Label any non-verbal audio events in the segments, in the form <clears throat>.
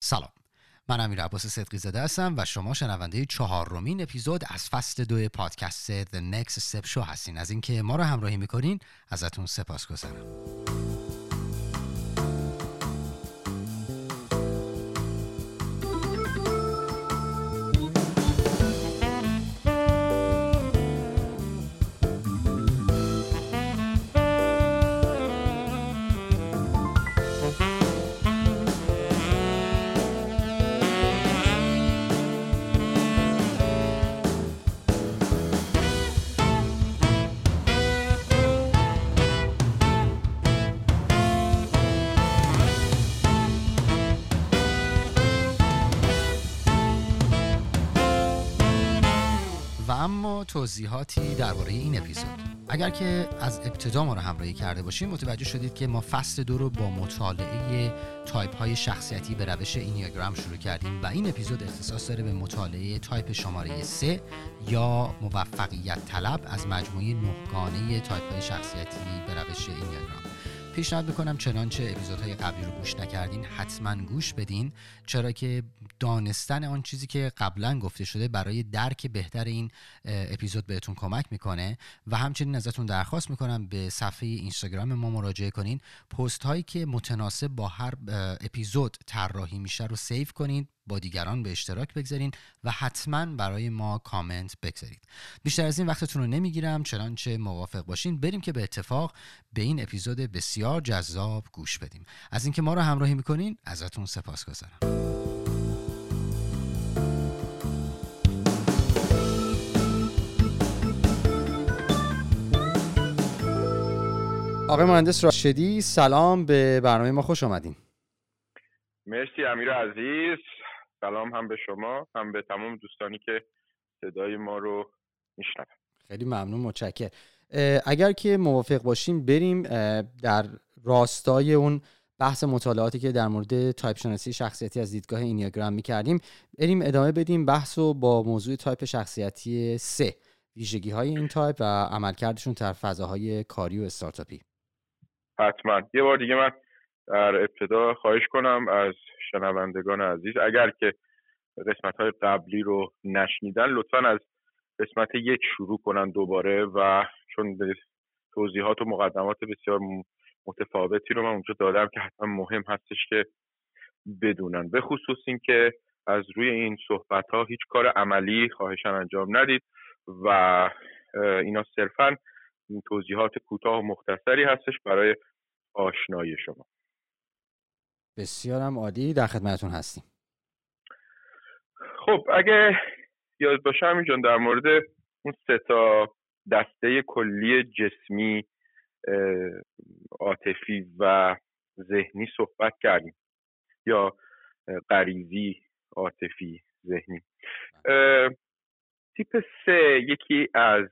سلام. من امیر عباس صدقی زده هستم و شما شنونده چهارمین اپیزود از فصل دو پادکست The Next Step Show هستین. از اینکه ما رو همراهی می‌کنین ازتون سپاس گذارم. توضیحاتی درباره این اپیزود. اگر که از ابتدا ما رو همراهی کرده باشیم متوجه شدید که ما فصل دو رو با مطالعه تایپ های شخصیتی به روش Enneagram شروع کردیم و این اپیزود اختصاص داره به مطالعه تایپ شماره 3 یا موفقیت طلب از مجموعه نهگانه تایپ های شخصیتی به روش Enneagram. پیشنهاد می‌کنم. چنانچه اپیزودهای قبلی رو گوش نکردین حتما گوش بدین. چرا که دانستن آن چیزی که قبلا گفته شده برای درک بهتر این اپیزود بهتون کمک می‌کنه. و همچنین ازتون درخواست می‌کنم به صفحه اینستاگرام ما مراجعه کنین. پست هایی که متناسب با هر اپیزود طراحی میشه رو سیو کنین با دیگران به اشتراک بگذارین و حتما برای ما کامنت بگذارید. بیشتر از این وقتتون رو نمی‌گیرم. چنانچه موافق باشین. بریم که به اتفاق به این اپیزود بسیار جذاب گوش بدیم. از اینکه ما رو همراهی می‌کنین ازتون سپاس گذارم. آقای مهندس راشدی سلام به برنامه ما خوش آمدین. مرسی امیر عزیز. سلام هم به شما هم به تمام دوستانی که صدای ما رو میشنون خیلی ممنون متشکر اگر که موافق باشیم بریم در راستای اون بحث مطالعاتی که در مورد تایپ شناسی شخصیتی از دیدگاه Enneagram می کردیم بریم ادامه بدیم بحث رو با موضوع تایپ شخصیتی سه ویژگی های این تایپ و عملکردشون در فضاهای کاری و استارتاپی. حتما. یه بار دیگه من در ابتدا خواهش کنم از شنوندگان عزیز اگر که قسمت های قبلی رو نشنیدن لطفا از قسمت یک شروع کنن دوباره و چون به توضیحات و مقدمات بسیار متفاوتی رو من اونجا دادم که حتما مهم هستش که بدونن. به خصوص این که از روی این صحبت ها هیچ کار عملی خواهشن انجام ندید و اینا صرفا توضیحات کوتاه و مختصری هستش برای آشنایی شما. بسیارم عالی. در خدمتتون هستیم. خب اگه یاد باشه همینجان در مورد اون سه تا دسته کلی جسمی عاطفی و ذهنی صحبت کردیم. یا غریزی عاطفی ذهنی. تیپ سه یکی از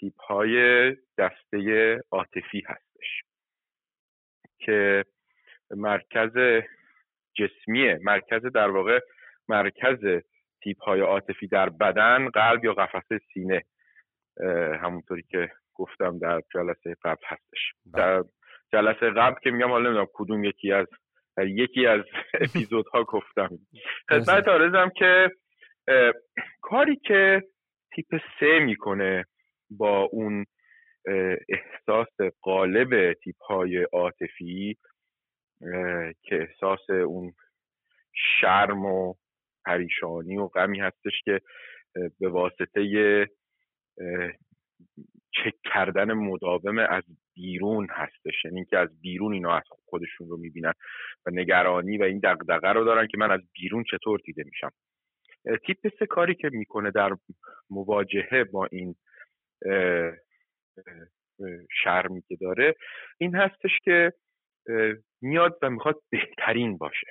تیپ های دسته عاطفی هستش که مرکز جسمیه مرکز در واقع مرکز تیپ های عاطفی در بدن قلب یا قفسه سینه همونطوری که گفتم در جلسه قبل هستش. بله. در جلسه قبل که میگم حالا نمی‌دونم کدوم یکی از یکی از <laughs> اپیزودها گفتم. خدمت آرزم که کاری که تیپ سه می‌کنه با اون احساس قالب تیپ های عاطفی که احساس اون شرم و پریشانی و غمی هستش که به واسطه چک کردن مداوم از بیرون هستش. یعنی که از بیرون اینا از خودشون رو می‌بینن و نگرانی و این دقدقه رو دارن که من از بیرون چطور دیده میشم. تیپ سه کاری که می‌کنه در مواجهه با این شرمی که داره این هستش که میاد و می‌خواد بهترین باشه.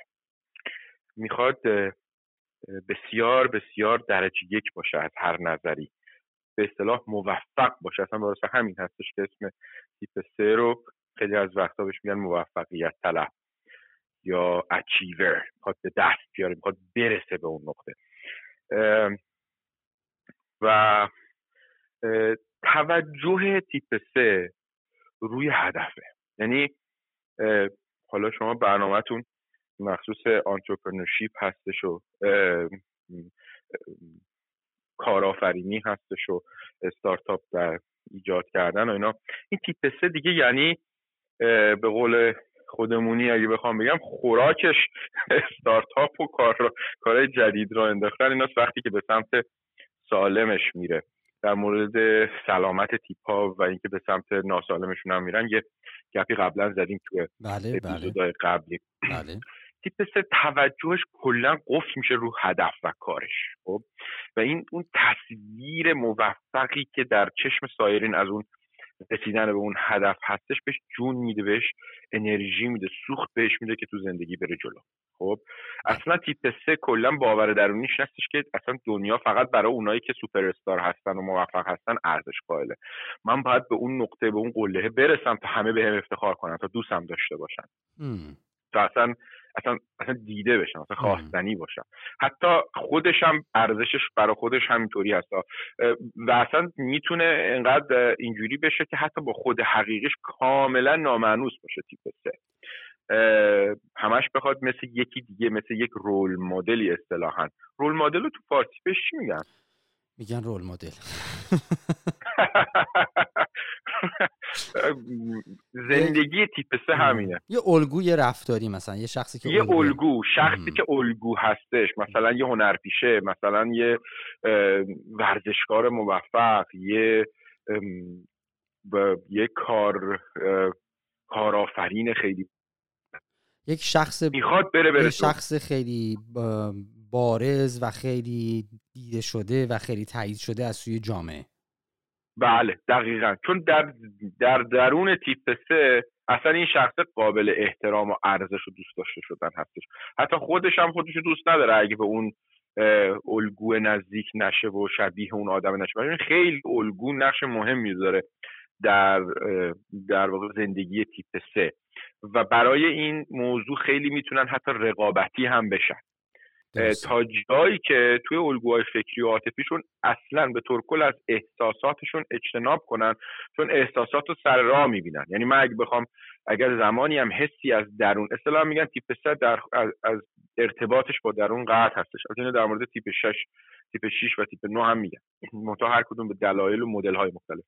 می‌خواد بسیار بسیار درجه یک باشه از هر نظری. به اصطلاح موفق باشه. اصلا واسه همین هستش که اسم تیپ سه رو خیلی از وقتا بهش میگن موفقیت طلب یا اچیور می‌خواد به دست بیاره می‌خواد برسه به اون نقطه. و توجه تیپ سه روی هدفه. یعنی حالا شما برنامهتون مخصوص entrepreneurship هستش و کارآفرینی هستش و استارتاپ در ایجاد کردن و اینا. این تیپ سه دیگه یعنی به قول خودمونی اگه بخوام بگم خوراکش استارتاپ و کار کارهای جدید را انداختن. اینا وقتی که به سمت سالمش میره. در مورد سلامت تیپ ها و اینکه به سمت ناسالمشون هم میرن یه گپی قبلا زدیم توی بله بله. قبلی. بله. تیپ سه توجهش کلا قفل میشه رو هدف و کارش خب؟ و این اون تصویر موفقی که در چشم سایرین از اون رسیدن به اون هدف هستش بهش جون میده بهش انرژی میده سوخت بهش میده که تو زندگی بره جلو خب؟ اصلا تیپ سه کلا باور درونیش هستش که اصلا دنیا فقط برای اونایی که سوپر استار هستن و موفق هستن ارزش قائله. من باید به اون نقطه به اون قله برسم تا همه بهم افتخار کنن تا دوستم داشته باشن. تا اصلا اصلا اصلا دیده بشم اصلا خواستنی باشم حتی خودش هم ارزشش برای خودش همینطوری هست. و اصلا می‌تونه انقدر اینجوری بشه که حتی با خود حقیقیش کاملا نامعنوس باشه تیپ سه. همش بخواد مثل یکی دیگه مثل یک رول مدلی اصطلاحا. رول مدل رو تو فارسی بهش چی میگن؟ میگن رول مدل. <laughs> زندگی تیپ سه همینه. یه الگوی رفتاری مثلا یه شخصی که یه الگو شخصی که الگو هستش. مثلا یه هنرپیشه مثلا یه ورزشکار موفق یه یه کار کارآفرین خیلی. یک شخص می‌خواد بره بره شخص خیلی بارز و خیلی دیده شده و خیلی تایید شده از سوی جامعه. بله دقیقا. چون در, در درون تیپ سه اصلا این شخص قابل احترام و ارزش و دوست داشته شدن هستش. حتی خودش هم خودش دوست نداره اگه به اون الگو نزدیک نشه و شبیه اون آدم نشه. خیلی الگو نقش مهم می‌ذاره در در واقع زندگی تیپ سه. و برای این موضوع خیلی می‌تونن حتی رقابتی هم بشن. تا جایی که توی الگوهای فکری و عاطفیشون اصلا به طور کل از احساساتشون اجتناب کنن چون احساسات رو سر راه می‌بینن. یعنی من اگه بخوام اگر زمانی هم حسی از درون اصطلاح میگن تیپ سه در از, ارتباطش با درون قطع هستش. از در مورد تیپ 6 تیپ 6 و تیپ 9 هم میگن. <clears throat> منتها هر کدوم به دلایل و مدل های مختلف.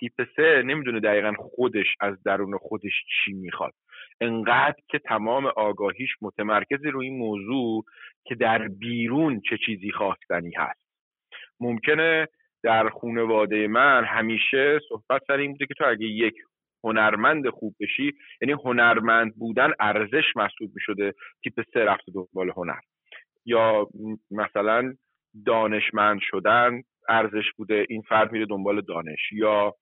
تیپ سه نمی‌دونه دقیقا خودش از درون خودش چی می‌خواد. انقدر که تمام آگاهیش متمرکز روی این موضوع که در بیرون چه چیزی خواستنی هست. ممکنه در خانواده من همیشه صحبت سر این بوده که تو اگه یک هنرمند خوب بشی یعنی هنرمند بودن ارزش محسوب می شده تیپ سه رفته دنبال هنر. یا مثلا دانشمند شدن ارزش بوده این فرد میره دنبال دانش. یا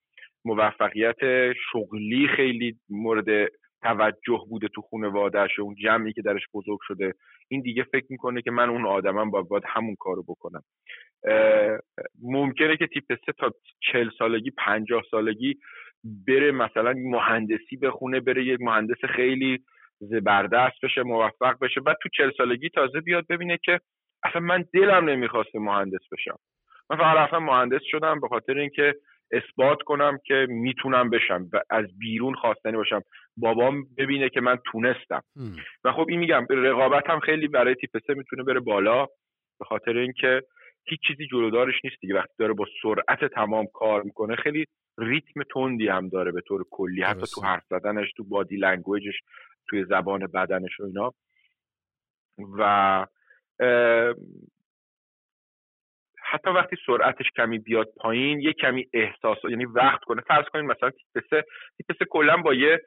موفقیت شغلی خیلی مورد توجه بوده تو خانوادهش اون جمعی که درش بزرگ شده. این دیگه فکر می‌کنه که من اون آدمم باید, باید همون کارو بکنم. ممکنه که تیپ سه تا چل سالگی پنجاه سالگی بره مثلا مهندسی بخونه بره یک مهندس خیلی زبردست بشه موفق بشه. بعد تو چل سالگی تازه بیاد ببینه که اصلا من دلم نمی‌خواسته مهندس بشم. من فقط مهندس شدم به خاطر اینکه اثبات کنم که می‌تونم بشم و از بیرون خواستنی باشم. بابام ببینه که من تونستم. و خب این میگم رقابت هم خیلی برای تیپ سه می‌تونه بره بالا به خاطر اینکه هیچ چیزی جلودارش نیست دیگه. وقتی داره با سرعت تمام کار می‌کنه خیلی ریتم تندی هم داره به طور کلی. حتی تو حرف زدنش تو body language ش توی زبان بدنش و اینا. و حتی وقتی سرعتش کمی بیاد پایین یه کمی احساس یعنی وقت کنه. فرض کنید مثلا تیپ سه تیپ کلا با یه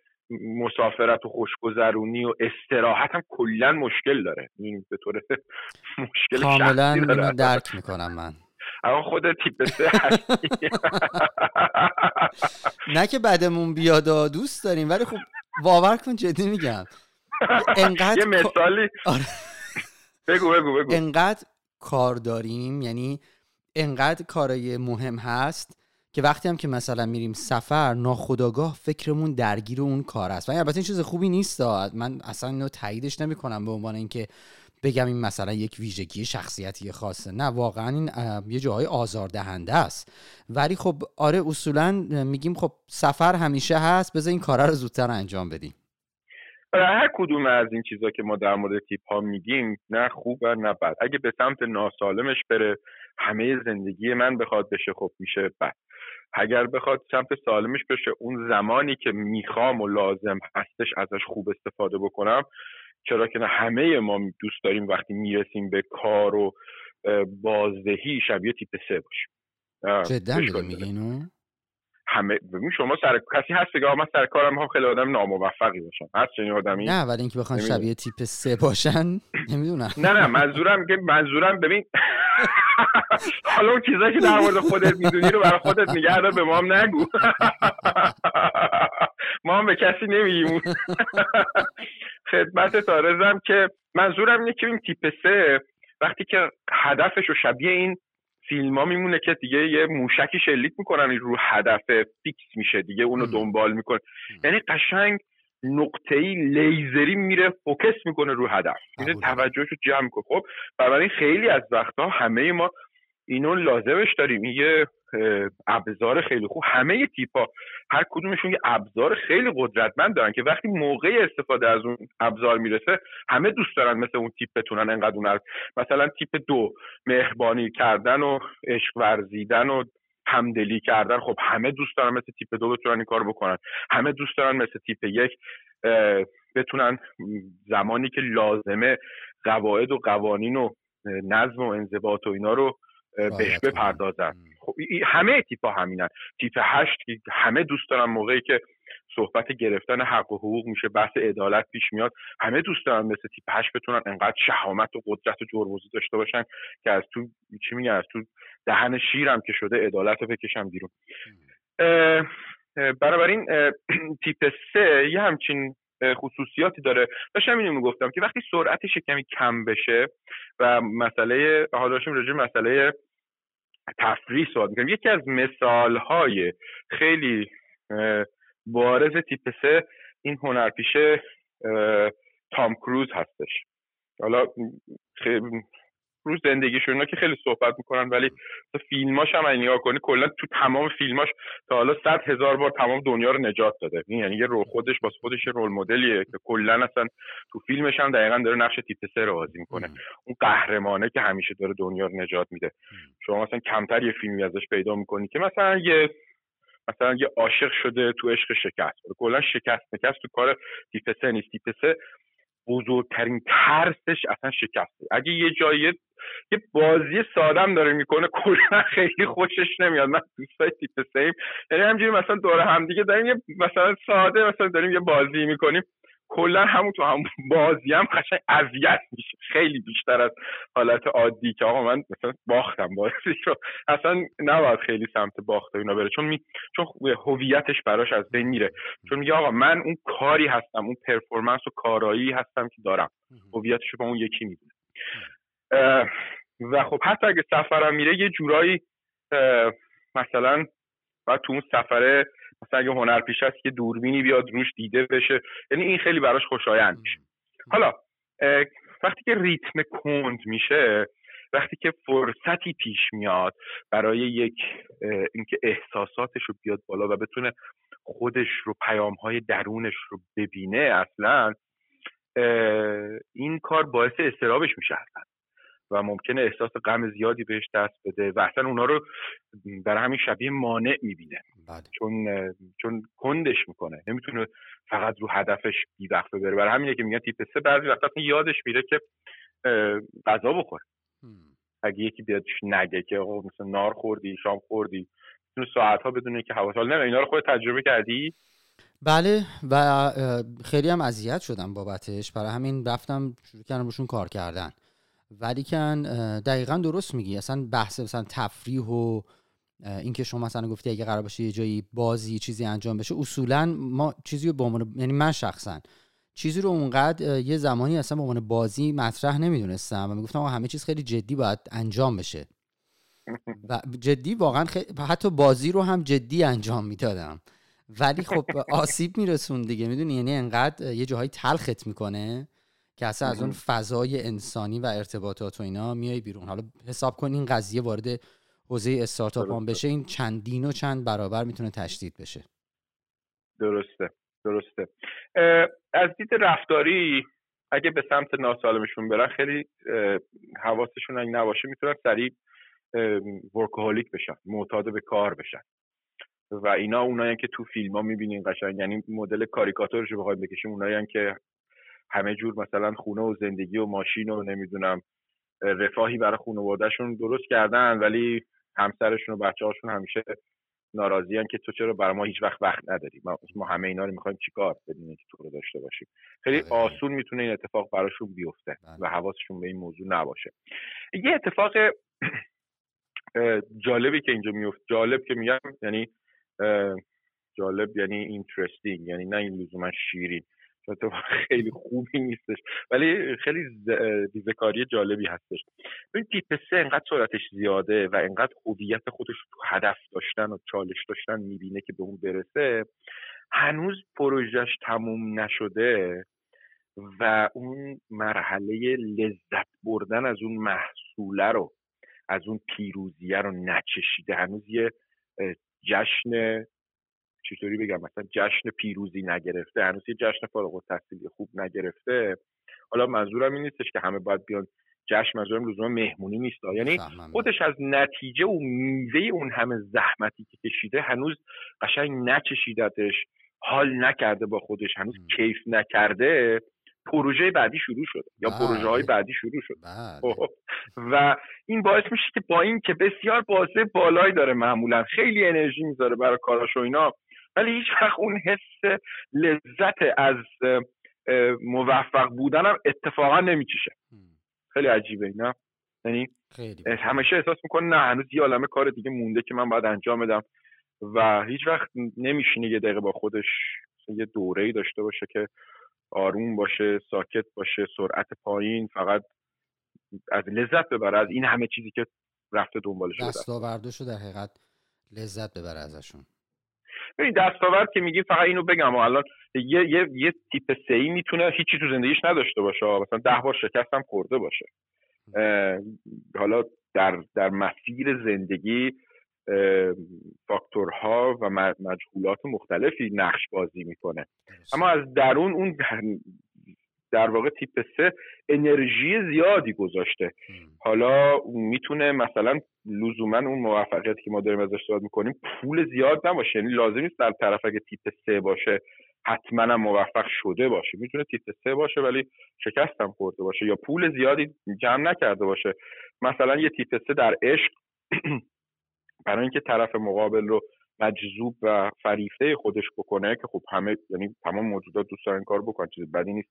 مسافرت و خوشگذرونی و استراحت هم کلا مشکل داره. این به طور <laughs> مشکل کاملا درک می‌کنم من. اما خود تیپ سه <laughs> نه که بعدمون بیاد دوست داریم ولی خب باور کن جدی میگم. <laughs> انقدر یه مثالی. آره. بگو بگو بگو. انقدر کار داریم یعنی انقدر کارای مهم هست که وقتی هم که مثلا میریم سفر ناخداگاه فکرمون درگیر اون کار است. و البته این چیز خوبی نیست من اصلا اینو تاییدش نمی‌کنم به عنوان اینکه بگم این مثلا یک ویژگی شخصیتی خاصه. نه واقعا این یه جاهای آزاردهنده است. ولی خب آره اصولا میگیم خب سفر همیشه هست بذار این کارا رو زودتر انجام بدیم. هر کدوم از این چیزا که ما در مورد تیپ ها میگیم نه خوب و نه بد. اگه به سمت ناسالمش بره همه زندگی من بخواد بشه خب میشه بد. اگر بخواد سمت سالمش بشه اون زمانی که می‌خوام و لازم هستش ازش خوب استفاده بکنم چرا که نه همه ما دوست داریم وقتی می‌رسیم به کار و بازدهی شبیه تیپ سه باشیم. جدا میگه اینو؟ همه ببین شما سر کسی هست بگه من سر کارم هم خیلی آدم ناموفقی باشم. هست چنین آدمی نه ولی اینکه بخوان شبیه تیپ سه باشن نمی‌دونم. نه نه منظورم که منظورم ببین حالا اون چیزایی که در مورد خودت می‌دونی رو برای خودت نگه به ما هم نگو. ما هم به کسی نمیگیم. خدمتت عرضم که منظورم اینه که این تیپ سه وقتی که هدفش رو شبیه این فیلم ها میمونه که دیگه یه موشکی شلیک می‌کنن رو هدف fix میشه دیگه اونو دنبال می‌کنه. یعنی قشنگ نقطه ای لیزری میره focus می‌کنه رو هدف. میره توجهش رو جمع کنه خب بنابراین خیلی از وقتها همه ما اینو لازمش داریم. یه ابزار خیلی خوب. همه تیپا هر کدومشون یه ابزار خیلی قدرتمند دارن که وقتی موقع استفاده از اون ابزار می‌رسه همه دوست دارن مثل اون تیپ بتونن انقدر اون مثلا تیپ دو مهربانی کردن و عشق ورزیدن و همدلی کردن. خب همه دوست دارن مثل تیپ دو بتونن این کار بکنن. همه دوست دارن مثل تیپ یک بتونن زمانی که لازمه قواعد و قوانین و نظم و انضباط و اینا رو بهش بپردازن خب همه تیپ ها همینن. تیپ هشت همه دوست دارن موقعی که صحبت گرفتن حق و حقوق میشه بحث عدالت پیش میاد همه دوست دارن مثل تیپ هشت بتونن انقدر شهامت و قدرت و جربوزی داشته باشن که از تو چی میگن از تو دهن شیرم که شده عدالت رو بکشم بیرون. بنابراین <clears throat> تیپ سه یه همچین خصوصیاتی داره. داشتم اینو می‌گفتم که وقتی سرعتش کمی کم بشه و مسئله حالا داشتیم راجع مسئله تفریح صحبت می‌کنیم یکی از مثال های خیلی بارز تیپ سه این هنرپیشه تام کروز هستش. حالا رو زندگیشون که خیلی صحبت می‌کنن ولی فیلماش هم نگاه کنی کلا تو تمام فیلماش تا حالا صد هزار بار تمام دنیا رو نجات داده. یعنی یه رو خودش با خودش رول مدلیه که کلا اصلا تو فیلمش هم دقیقا داره نقش تیپ سه رو بازی می‌کنه. اون قهرمانه که همیشه داره دنیا رو نجات میده. شما مثلا کمتر یه فیلمی ازش پیدا می‌کنی که مثلا یه مثلا یه عاشق شده تو عشق شکست. کلا شکست نکست تو کار تیپ سه نیست. تیپ سه بزرگترین ترسش اصلا شکسته. اگه یه جایی یه بازی سادم داره می‌کنه کلا خیلی خوشش نمیاد. من دوستای تیپ سیم یعنی همجوری مثلا دور همدیگه داریم یه مثلا ساده مثلا داریم یه بازی می‌کنیم. کلا همون تو هم بازی هم قشنگ اذیت میشه. خیلی بیشتر از حالت عادی که آقا من مثلا باختم بازی رو. اصلا نباید خیلی سمت باخت اینا بره. چون می... چون هویتش براش از بین میره. چون میگه آقا من اون کاری هستم اون پرفورمنس و کارایی هستم که دارم. هویتش با اون یکی می‌دونه و خب حتی اگه سفرم میره یه جورایی مثلا و تو اون سفره مثلا اگه هنرپیشه هست که دوربینی بیاد روش دیده بشه. یعنی این خیلی براش خوشایند میشه. حالا وقتی که ریتم کند میشه وقتی که فرصتی پیش میاد برای یک اینکه احساساتش رو بیاد بالا و بتونه خودش رو پیام های درونش رو ببینه اصلا این کار باعث استرابش میشه اصلا. و ممکنه احساس غم زیادی بهش دست بده و اصلا اونا رو برای همین شبیه مانع می‌بینه. بله. چون چون کندش می‌کنه. نمی‌تونه فقط رو هدفش بی وقت بره. برای همینه که میگن تیپ سه بعضی وقتا یادش میره که غذا بخوره. اگه یکی بیاد نگه که آقا مثلا نار خوردی شام خوردی می‌تونه ساعت ها بدونه که حواس. حال نه اینا رو خود تجربه کردی؟ بله و خیلی هم اذیت شدم بابتش. برای همین رفتم شروع کردم روشون کار کردن. ولی کن دقیقا درست میگی. اصلا بحث مثلا تفریح و اینکه شما مثلا گفتی اگه قرار باشه یه جایی بازی چیزی انجام بشه اصولا ما چیزی رو به عنوان یعنی من شخصا چیزی رو اونقدر یه زمانی اصلا به عنوان بازی مطرح نمی‌دونستم و می‌گفتم همه چیز خیلی جدی باید انجام بشه. و جدی واقعا حتی بازی رو هم جدی انجام می‌دادم. ولی خب آسیب میرسون دیگه. می‌دونی؟ یعنی انقدر یه جاهایی تلخت می‌کنه. که اصلا از اون فضای انسانی و ارتباطات و اینا میای بیرون. حالا حساب کن این قضیه وارد حوزه استارتاپ هم بشه این چندین و چند برابر می‌تونه تشدید بشه. درسته درسته. از دید رفتاری اگه به سمت ناسالمشون برن خیلی حواسشون اگه نباشه می‌تونن سریع ورکوهولیک بشن معتاد به کار بشن. و اینا اونایی که تو فیلم ها می‌بینین قشنگ یعنی مدل کاریکاتورش رو بخوایم بکشیم اونایی که همه جور مثلا خونه و زندگی و ماشین و نمی‌دونم رفاهی برای خانوادهشون درست کردن ولی همسرشون و بچه هاشون همیشه ناراضیان که تو چرا برای ما هیچ وقت وقت نداری ما, ما همه اینا رو می‌خوایم چیکار بدونیم که تو رو داشته باشیم خیلی بله. آسون می‌تونه این اتفاق براشون بیفته بله. و حواسشون به این موضوع نباشه یه اتفاق جالبی که اینجا میفته جالب که میگم یعنی جالب یعنی interesting یعنی نه این لزوما شیرین تو خیلی خوبی نیستش. ولی خیلی ریزکاری جالبی هستش. این تیپ سه انقدر سرعتش زیاده و انقدر هویت خودش تو هدف داشتن و چالش داشتن می‌بینه که به اون برسه هنوز پروژهش تموم نشده و اون مرحله لذت بردن از اون محصوله رو از اون پیروزیه رو نچشیده. هنوز یه جشن چطوری بگم؟ مثلا جشن پیروزی نگرفته هنوز یه جشن فارغ التحصیلی خوب نگرفته. حالا منظورم این نیستش که همه باید بیان جشن منظورم لزوما مهمونی نیست. یعنی خودش از نتیجه و میوه اون همه زحمتی که کشیده هنوز قشنگ نچشیدتش حال نکرده با خودش هنوز کیف نکرده. پروژه بعدی شروع شده یا بله. پروژه های بعدی شروع شده. بله. خب. و این باعث میشه که با این که بسیار بازه بالایی داره معمولا خیلی انرژی می‌ذاره برای کاراش و اینا ولی هیچ وقت اون حس لذت از موفق بودنم اتفاقا نمیچشه خیلی عجیبه اینا. یعنی همیشه احساس می‌کنه نه هنوز یه عالمه کار دیگه مونده که من باید انجام بدم. و هیچ وقت نمیشینه یه دقیقه با خودش. یه دوره ای داشته باشه که آروم باشه ساکت باشه سرعت پایین فقط از لذت ببره از این همه چیزی که رفته دنبالش دستاوردشو در حقیقت لذت ببره ازشون. ببین دستاورد که میگی فقط اینو بگم و الان یه یه یه تیپ سی می‌تونه هیچی تو زندگیش نداشته باشه. مثلا ده بار شکستم خورده باشه. حالا در در مسیر زندگی فاکتورها و مجهولات مختلفی نقش بازی می‌کنه اما از درون اون در واقع تیپ سه انرژی زیادی گذاشته. حالا می‌تونه مثلا لزوما اون موفقیتی که ما داریم ازش صحبت می‌کنیم پول زیاد نباشه. یعنی لازم نیست در طرف اگه تیپ سه باشه حتما هم موفق شده باشه. می‌تونه تیپ سه باشه ولی شکستم خورده باشه یا پول زیادی جمع نکرده باشه. مثلا یه تیپ سه در عشق <clears throat> برای اینکه طرف مقابل رو مجذوب و فریفته خودش بکنه که خب همه یعنی تمام موجودات دوست دارن کار بکنن چیز بدی نیست.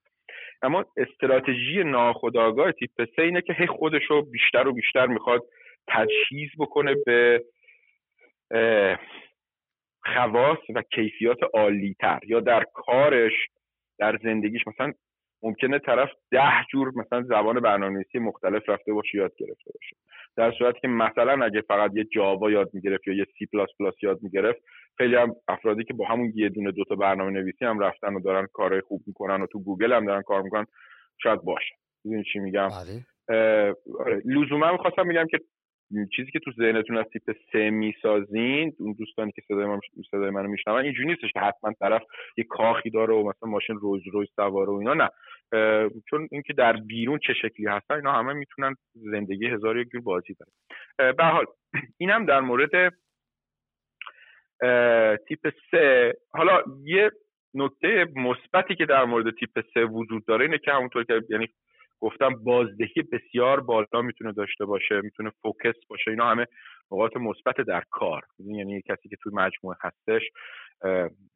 اما استراتژی ناخودآگاه تیپ سه اینه که هی خودش رو بیشتر و بیشتر می‌خواد تجهیز بکنه به خواص و کیفیات عالیتر یا در کارش در زندگیش. مثلا ممکنه طرف ده جور مثلا زبان برنامه‌نویسی مختلف رفته باشه یاد گرفته باشه. در صورتی که مثلا اگه فقط یه Java یاد می‌گرفت یا یه سی پلاس پلاس یاد می‌گرفت خیلی هم افرادی که با همون یه دونه دوتا برنامه نویسی هم رفتن و دارن کارهای خوب می‌کنن و تو گوگل هم دارن کار می‌کنن شاید باشه. می‌دونی چی میگم؟ بله. آره، لزوما می‌خواستم میگم که چیزی که تو ذهنتون از تیپ سه می‌سازین اون دوستانی که صدای من صدای منو میشنون اینجوری نیستش که حتما طرف یه کاخی داره و مثلا ماشین روز روز سواره و اینا نه. چون اینکه در بیرون چه شکلی هستن اینا همه می‌تونن زندگی هزار یک جور بازی داره به حال اینم در مورد تیپ سه. حالا یه نکته مثبتی که در مورد تیپ سه وجود داره اینه که همونطور که یعنی گفتم بازدهی بسیار بالا می‌تونه داشته باشه می‌تونه فوکس باشه. اینا همه نقاط مثبت در کار. یعنی کسی که توی مجموعه هستش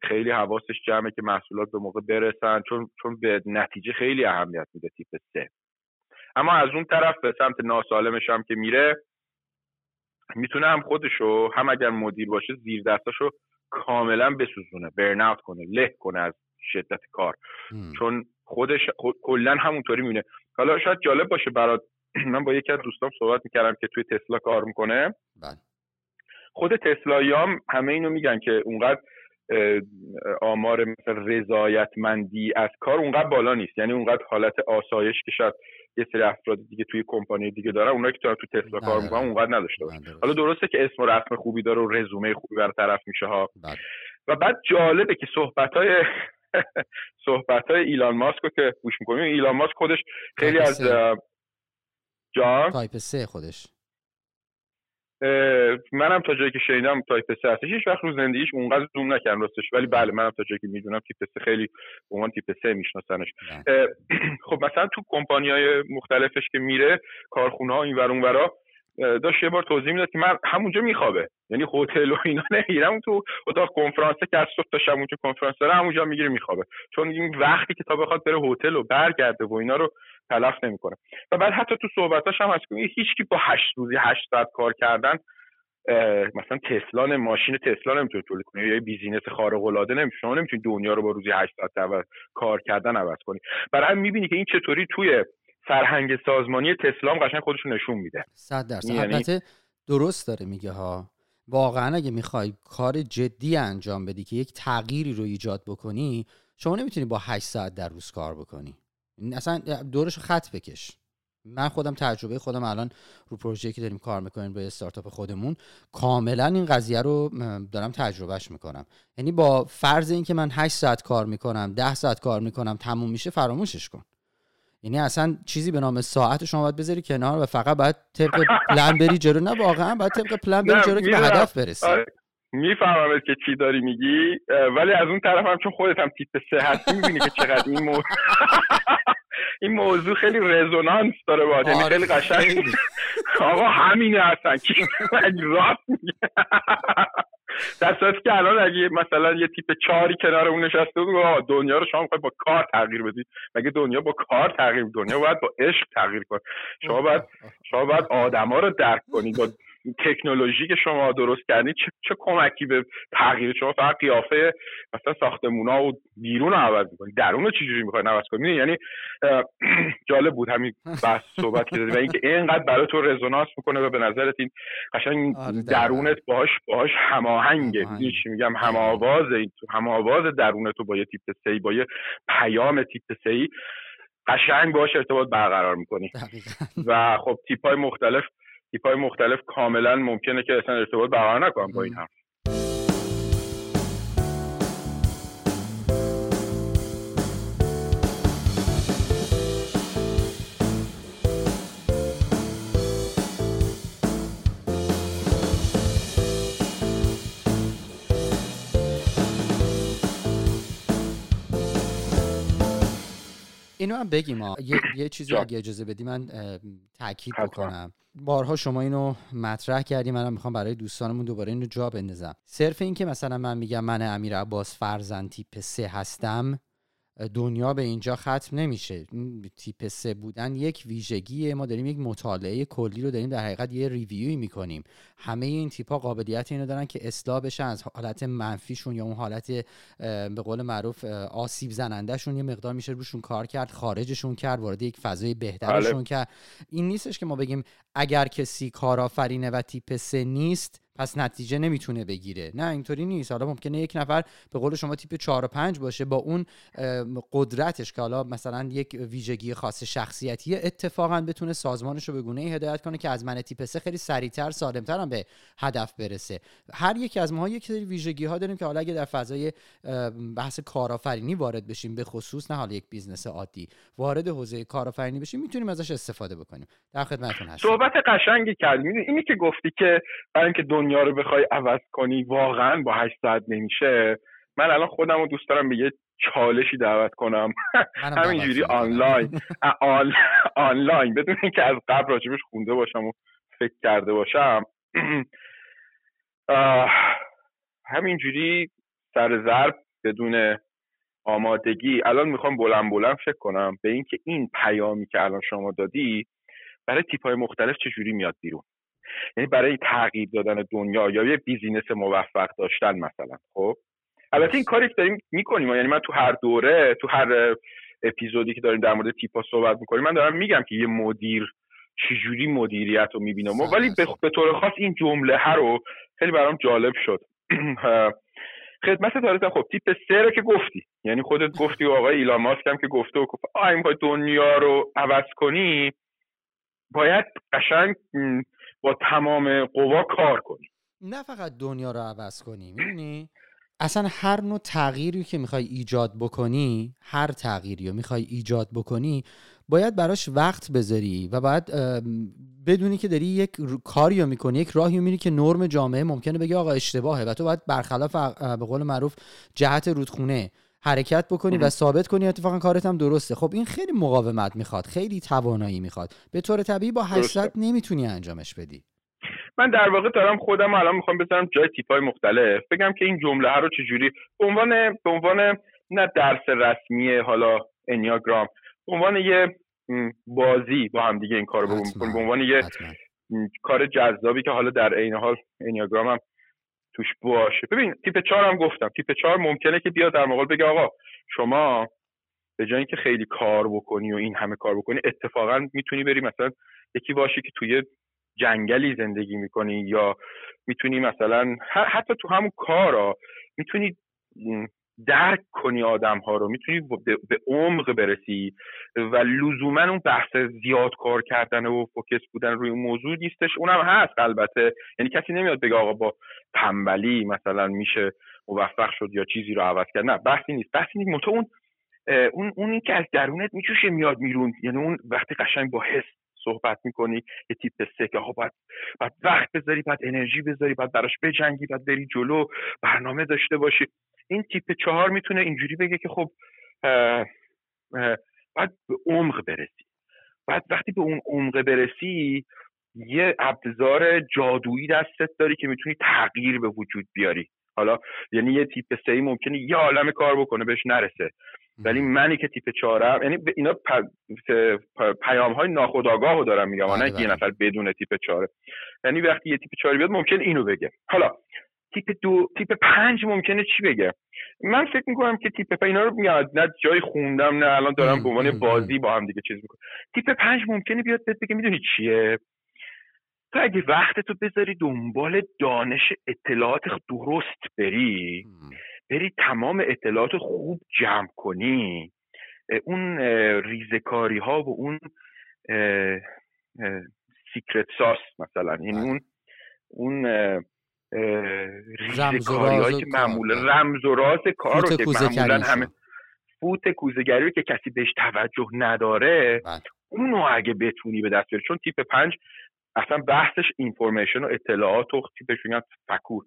خیلی حواسش جمعه که محصولات به موقع برسن چون چون به نتیجه خیلی اهمیت میده تیپ سه. اما از اون طرف به سمت ناسالمش هم که میره می‌تونه هم خودشو هم اگر مدیر باشه زیر دستاشو کاملا بسوزونه برن کنه له کنه از شدت کار. چون خودش خود کلا همونطوری میونه حالا شاید جالب باشه برات <clears throat> من با یکی از دوستام صحبت می‌کردم که توی تسلا کار می‌کنه بله. خود تسلاییام همه اینو میگن که اونقدر آمار مثل رضایتمندی از کار اونقدر بالا نیست یعنی اونقدر حالت آسایش که شاید یه سری افراد دیگه توی کمپانی دیگه دارن اونایی که تو تسلا کار بله. می‌کنن اونقدر نداشته باشه حالا درسته که اسم و رسم خوبی داره و رزومه خوبی برای طرف میشه ها بله. و بعد جالبه که صحبت های <laughs> صحبت های ایلان ماسک رو که گوش می‌کنیم ایلان ماسک خودش خیلی از جان؟ تایپ سه خودش. منم تا جایی که شنیدم تایپ سه هستش. هیچ وقت رو زندگیش اونقدر زوم نکردم راستش. ولی بله منم تا جایی که می‌دونم تیپ سه خیلی به عنوان تیپ سه میشناسنش. بله. <clears throat> خب مثلا تو کمپانی های مختلفش که میره کارخونه ها این ور اونورا داشت یه بار توضیح می‌داد که من همونجا میخوابه. یعنی هتل و اینا نمیرم تو اتاق کنفرانس که از صبح تا شب اونجا کنفرانس داره همونجا می‌گیره میخوابه. چون این وقتی که تا بخواد بره هتل و برگرده و اینا رو تلف نمی‌کنه. و بعد حتی تو صحبتاش هم هست که هیچ کی با هشت روزی هشت ساعت کار کردن مثلا تسلا ماشین تسلا نمی‌تونه تولید کنه. یا بیزینس خارق العاده نمیشه. شما نمی‌تونید دنیا رو با روزی 8 ساعت کار کردن عوض کنی. برای می‌بینی که این چطوری توی فرهنگ سازمانی تسلا هم قشنگ خودشون نشون میده. 100 درصد. یعنی البته درست داره میگه ها. واقعا اگه می‌خوای کار جدی انجام بدی که یک تغییری رو ایجاد بکنی شما نمی‌تونی با 8 ساعت در روز کار بکنی. اصلا دورش خط بکش. من خودم تجربه خودم الان رو پروژه که داریم کار می‌کنیم به استارتاپ خودمون کاملا این قضیه رو دارم تجربهش می‌کنم. یعنی با فرض اینکه من 8 ساعت کار می‌کنم 10 ساعت کار می‌کنم تموم میشه فراموشش کن. یعنی اصلا چیزی به نام ساعت شما باید بذاری کنار و فقط باید طبق پلن بری جلو. نه واقعا باید طبق پلن بری جلو که به هدف برسی. آره. می‌فهمم که چی داری میگی ولی از اون طرف هم چون خودت هم تیپ سه هستی می‌بینی که چقدر این موضوع <laughs> این موضوع خیلی رزونانس داره باید یعنی آره، خیلی قشنگ. <laughs> آقا همینه هستن کی <laughs> راست میگه. در صورتی که الان اگه مثلا یه تیپ چاری کنار اون نشسته بود دنیا رو شما با کار تغییر بدید مگه دنیا با کار تغییر دنیا باید با عشق تغییر کنه. شما باید شما باید آدما رو درک کنید با تکنولوژی که شما درست کردید چه, چه کمکی به تغییر؟ شما فقط قیافه مثلا ساختمونا و بیرون رو عوض می‌کنید درون رو چجوری می‌خواید عوض کنید یعنی <clears throat> جالب بود همین بحث صحبت که و اینکه اینقدر برای تو رزونانس می‌کنه و به نظرت این قشنگ آره، درونت باهاش باهاش هماهنگه. چی میگم؟ هماواز هماواز درونت تو با یه تیپ سی با یه پیام تیپ سی قشنگ باش ارتباط برقرار می‌کنی. و خب تیپ های مختلف تیپ های مختلف کاملا ممکنه که اصلا ارتباط برقرار نکنم با این هم. اینو هم بگیم یه, یه چیزی اگه اجازه بدی من تاکید بکنم. بارها شما اینو مطرح کردی منم می‌خوام برای دوستانمون دوباره اینو جا بندازم. صرف این که مثلا من میگم من امیر عباس فرزند تیپ سه هستم دنیا به اینجا ختم نمیشه. تیپ سه بودن یک ویژگیه. ما داریم یک مطالعه کلی رو داریم در حقیقت یه ریویوی می‌کنیم. همه این تیپ ها قابلیت اینو دارن که اصلاح بشن از حالت منفیشون یا اون حالت به قول معروف آسیب زنندهشون. یه مقدار میشه روشون کار کرد خارجشون کرد وارد یک فضای بهترشون بله. کرد. این نیستش که ما بگیم اگر کسی کارآفرینه و تیپ سه نیست پس نتیجه نمی‌تونه بگیره. نه اینطوری نیست. حالا ممکنه یک نفر به قول شما تیپ 4 و 5 باشه با اون قدرتش که حالا مثلا یک ویژگی خاص شخصیتی اتفاقا بتونه سازمانش رو به گونه هدایت کنه که از من تیپ 3 خیلی سریعتر سالمتر به هدف برسه. هر یک از ما یک سری ویژگی ها داریم که حالا اگه در فضای بحث کارآفرینی وارد بشیم به خصوص نه حالا یک بیزنس عادی وارد حوزه کارآفرینی بشیم می‌تونیم ازش استفاده بکنیم. در خدمتتون هستم. صحبت قشنگی کردی. اینی که گفتی که برای اینکه دنیا رو بخوای عوض کنی واقعا با هشت ساعت نمیشه. من الان خودم رو دوست دارم به یه چالشی دعوت کنم. <laughs> همینجوری آنلاین. <laughs> آنلاین. بدون اینکه از قبل راجبش خونده باشم و فکر کرده باشم. <clears throat> همینجوری سر ضرب بدون آمادگی. الان می‌خوام بلند بلند فکر کنم به اینکه این پیامی که الان شما دادی برای تیپ های مختلف چجوری میاد بیرون؟ یعنی برای تغییر دادن دنیا یا یه بیزینس موفق داشتن مثلا خب؟ البته این کاری که داریم می‌کنیم. یعنی من تو هر دوره تو هر اپیزودی که داریم در مورد تیپا صحبت می‌کنیم من دارم میگم که یه مدیر چجوری مدیریت رو می‌بینم ولی به طور خاص این جمله ها رو خیلی برام جالب شد. <clears throat> خدمت دارتم خب تیپ سه رو که گفتی. یعنی خودت گفتی و آقای ایلان ماسک هم که گفته و گفت آ دنیا رو عوض کنی؟ باید قشنگ با تمام قوا کار کنی نه فقط دنیا رو عوض کنی می‌دونی؟ اصلا هر نوع تغییری که می‌خوای ایجاد بکنی هر تغییری رو می‌خوای ایجاد بکنی باید براش وقت بذاری و باید بدونی که داری یک کاری رو می‌کنی یک راهی میری که نرم جامعه ممکنه بگه آقا اشتباهه و تو باید برخلاف به قول معروف جهت رودخونه حرکت بکنی و ثابت کنی اتفاقا کارت هم درسته. خب این خیلی مقاومت می‌خواد خیلی توانایی می‌خواد. به طور طبیعی با 800 نمی‌تونی انجامش بدی. من در واقع دارم خودم الان می‌خوام بزنم جای تیپ های مختلف. بگم که این جمله ها رو چجوری به عنوان به عنوان نه درس رسمی حالا انیاگرام به عنوان یه بازی با هم دیگه این کار رو بکنیم به عنوان یه کار جذابی که حالا در عین حال انیاگرام هم توش باشه. ببین تیپ چهار هم گفتم. تیپ چهار ممکنه که بیاد در مقابل بگه آقا شما به جای اینکه خیلی کار بکنی و این همه کار بکنی اتفاقا می‌تونی بری مثلا یکی باشی که توی جنگلی زندگی می‌کنی یا می‌تونی مثلا حتی تو همون کارا می‌تونی درک کنی آدم ها رو می‌تونی به عمق برسی و لزوما اون بحث زیاد کار کردن و فوکس بودن روی اون موضوع نیستش اونم هست البته. یعنی کسی نمیاد بگه آقا با تنبلی مثلا میشه موفق شد یا چیزی رو عوض کرد. نه بحثی نیست. بحثی نیست. اون اون اون که از درونت میچوشه میاد میرون یعنی اون وقتی قشنگ با حس صحبت می‌کنی یه تیپ سه که باید, باید وقت بذاری باید انرژی بذاری باید براش بجنگی باید بری جلو برنامه داشته باشی. این تیپ چهار می‌تونه اینجوری بگه که خب باید به عمق برسی. بعد وقتی به اون عمق برسی یه ابزار جادویی دستت داری که می‌تونی تغییر به وجود بیاری. حالا یعنی یه تیپ سه ای ممکنه یه عالم کار بکنه بهش نرسه. ولی منی که تیپ چهارم یعنی اینا پیام های ناخودآگاه رو دارم میگم نه یه بله. نفر بدون تیپ چهاره یعنی وقتی یه تیپ چهار بیاد ممکن اینو بگه. حالا تیپ دو تیپ پنج ممکنه چی بگه؟ من فکر می‌کنم که تیپ اینا رو میاد نه جای خوندم نه الان دارم به عنوان بازی با هم دیگه چیز می‌کنم. تیپ پنج ممکنه بیاد بگه می‌دونی چیه؟ تو اگه وقت تو بذاری دنبال دانش اطلاعات درست بری بری تمام اطلاعات خوب جمع کنی اون ریزکاری ها و اون secret sauce مثلا یعنی بله. اون اون ریزکاری که معمولا رمز و راز کار رو که معمولا همه فوت کوزه‌گری که کسی بهش توجه نداره بله. اونو اگه بتونی به دست بیاری چون تیپ پنج اصلا بحثش اینفورمیشن و اطلاعات و تیپش میگن فکور.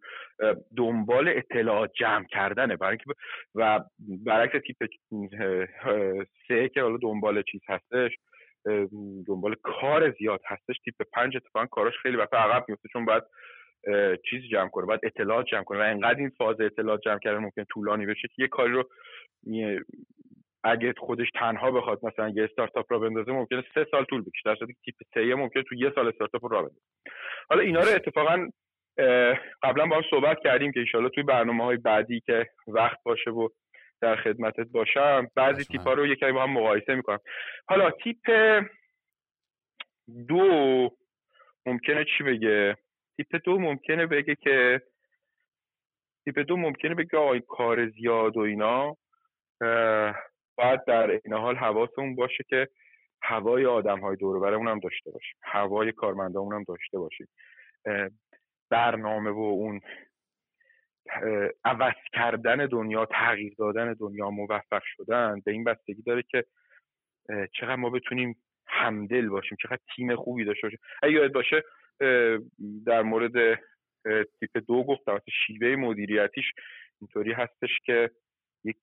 دنبال اطلاعات جمع کردنه. برای اینکه و برعکس تیپ سه که حالا دنبال چیز هستش دنبال کار زیاد هستش تیپ پنج اتفاقا کاراش خیلی وقت عقب میفته چون باید چیز جمع کنه باید اطلاعات جمع کنه. و انقدر این فاز اطلاعات جمع کردن ممکن طولانی بشه که یه کاری رو اگه خودش تنها بخواد مثلا یه استارتاپ را بندازه ممکنه سه سال طول بکشه. در صورتی تیپ سه ممکنه تو یه سال استارتاپ را بندازه. حالا اینا رو اتفاقا قبلا با هم صحبت کردیم که انشالله توی برنامه های بعدی که وقت باشه و در خدمتت باشم بعضی تیپ ها رو یکی با هم مقایسه می‌کنم. حالا تیپ دو ممکنه چی بگه؟ تیپ دو ممکنه بگه که تیپ دو ممکنه بگه آقای کار زیاد و اینا باید در این حال حواسمون باشه که هوای آدم های دور هم داشته باشیم هوای کارمندامون هم داشته باشیم. برنامه و اون عوض کردن دنیا تغییر دادن دنیا موفق شدن به این بستگی داره که چقدر ما بتونیم همدل باشیم چقدر تیم خوبی داشته باشیم. اگه یاد باشه در مورد تیپ دو گفتم شیوه مدیریتیش اینطوری هستش که یک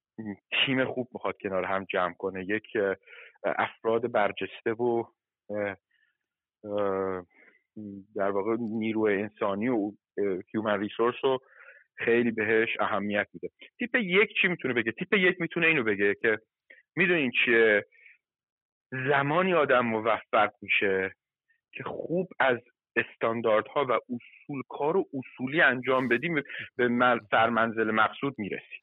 تیم خوب می‌خواد کنار هم جمع کنه. یک افراد برجسته و در واقع نیروی انسانی و هیومن ریسورس رو خیلی بهش اهمیت میده. تیپ یک چی می‌تونه بگه؟ تیپ یک می‌تونه اینو بگه که می‌دونین چیه؟ زمانی آدم موفق میشه که خوب از استانداردها و اصول کار و اصولی انجام بدیم به سرمنزل مقصود می‌رسی.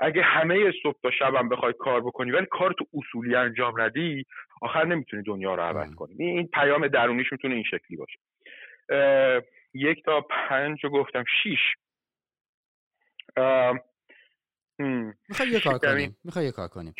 اگه همه صبح تا شب بخوای کار بکنی ولی کار تو اصولی انجام ندی آخر نمی‌تونی دنیا رو عوض کنی. این پیام درونیش می‌تونه این شکلی باشه. یک تا پنج رو گفتم. شیش. می‌خوای یه کار کنیم. می‌خوای یه کار کنیم.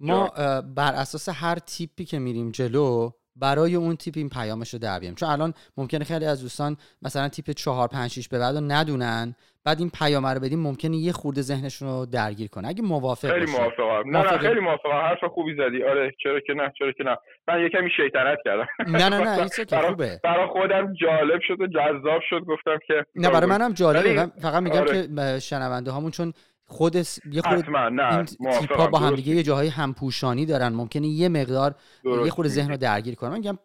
ما بر اساس هر تیپی که میریم جلو برای اون تیپ این پیامش رو در بیاریم. چون الان ممکنه خیلی از دوستان مثلا تیپ 4 5 6 به بعد ندونن بعد این پیام رو بدیم ممکنه یه خورده ذهنشون رو درگیر کنه. اگه موافق خیلی موافقم. نه نه خیلی موافقم. حرف خوبی زدی. آره چرا که نه چرا که نه. من یه کمی شیطنت کردم. نه نه نه <laughs> که خوبه. برای خودم جالب شد و جذاب شد. گفتم که نه برای منم جالبه. من فقط میگم آره. که شنونده هامون چون خود یه خود نه تیپا با هم دیگه یه جاهای همپوشانی دارن. ممکنه یه مقدار یه خورده ذهن رو درگیر کنن. میگم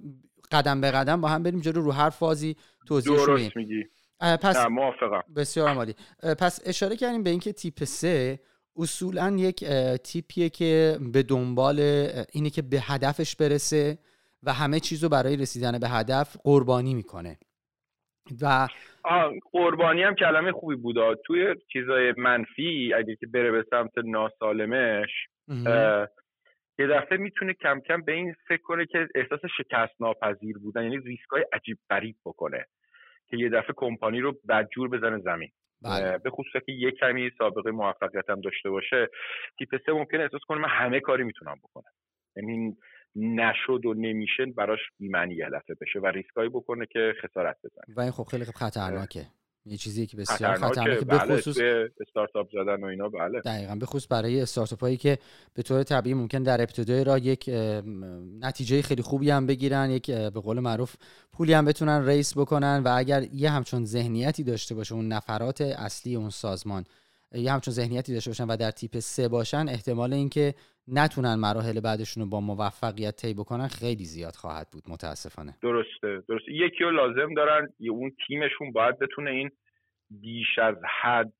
قدم به قدم با هم بریم جلو رو هر فازی توضیح درست میگی. پس موافقم. بسیار عالی. پس اشاره کردیم به اینکه تیپ 3 اصولا یک تیپیه که به دنبال اینه که به هدفش برسه و همه چیز رو برای رسیدن به هدف قربانی می‌کنه. و قربانی هم کلمه خوبی بود توی چیزای منفی اگه که بره به سمت ناسالمش یه دفعه می‌تونه کم کم به این فکر کنه که احساس شکست ناپذیر بودن یعنی ریسک های عجیب غریب بکنه که یه دفعه کمپانی رو بدجور بزنه زمین. بله. به خصوص که یه کمی سابقه موفقیت هم داشته باشه تیپ سه ممکنه احساس کنه من همه کاری می‌تونم بکنم. یعنی نشد و نمیشه براش بیمعنی یه بشه و ریسکایی بکنه که خسارت بزنه. و این خب خیلی خطرناکه. یه چیزی که بسیار خطرناکه. به بله، خصوص استارتاپ زدن و اینا بله. دقیقا به خصوص برای استارتاپ هایی که به طور طبیعی ممکن در ابتدای راه یک نتیجه خیلی خوبی هم بگیرن یک به قول معروف پولی هم بتونن ریس بکنن و اگر یه همچون ذهنیتی داشته باشه اون نفرات اصلی اون سازمان یه همچون ذهنیتی داشته باشن و در تیپ سه باشن احتمال اینکه نتونن مراحل بعدشون رو با موفقیت طی بکنن خیلی زیاد خواهد بود متاسفانه. درسته درسته. یکی رو لازم دارن یه اون تیمشون باید بتونه این بیش از حد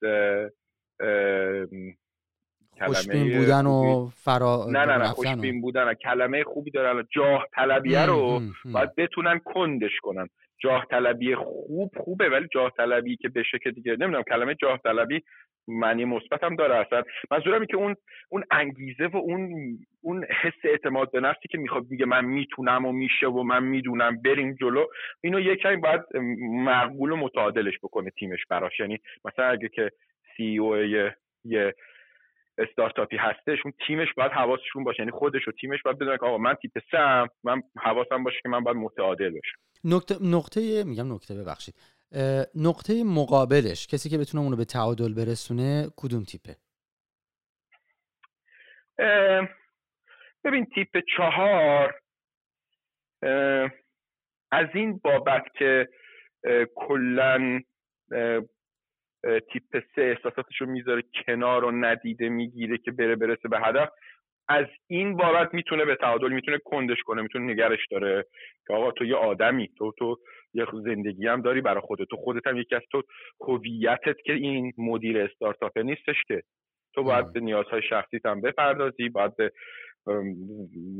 خوشبین بودن و فرا نه نه نه خوشبین بودن کلمه خوبی دارن جاه طلبیه رو باید بتونن کندش کنن. جاه طلبی خوب خوبه ولی جاه طلبی که بشه که دیگه نمی‌دونم کلمه جاه طلبی معنی مثبت هم داره اصلا. منظورم که اون اون انگیزه و اون اون حس اعتماد به نفسی که می‌خواد میگه من می‌تونم و میشه و من می‌دونم بریم جلو اینو یکمی باید معقول و متعادلش بکنه تیمش براش. یعنی مثلا اگه که سی او یه, یه استارتاپی هستش اون تیمش باید حواسشون باشه. یعنی خودش و تیمش باید بدونه که آقا من تیپ سم من حواسم باشه که من باید متعادل باشم نقطه نقطه میگم نقطه ببخشید. نقطه مقابلش کسی که بتونه اونو به تعادل برسونه کدوم تیپه؟ ببین تیپ چهار از این بابت که کلا تیپ سه احساساتش رو می‌ذاره کنار و ندیده می‌گیره که بره برسه به هدف از این بابت می‌تونه به تعادل می‌تونه کندش کنه می‌تونه نگرش داره که آقا تو یه آدمی تو تو یه زندگی هم داری برای خودت. تو خودت هم یکی از تو هویتت که این مدیر استارتاپ نیستش که. تو باید به نیازهای شخصیت هم بپردازی باید به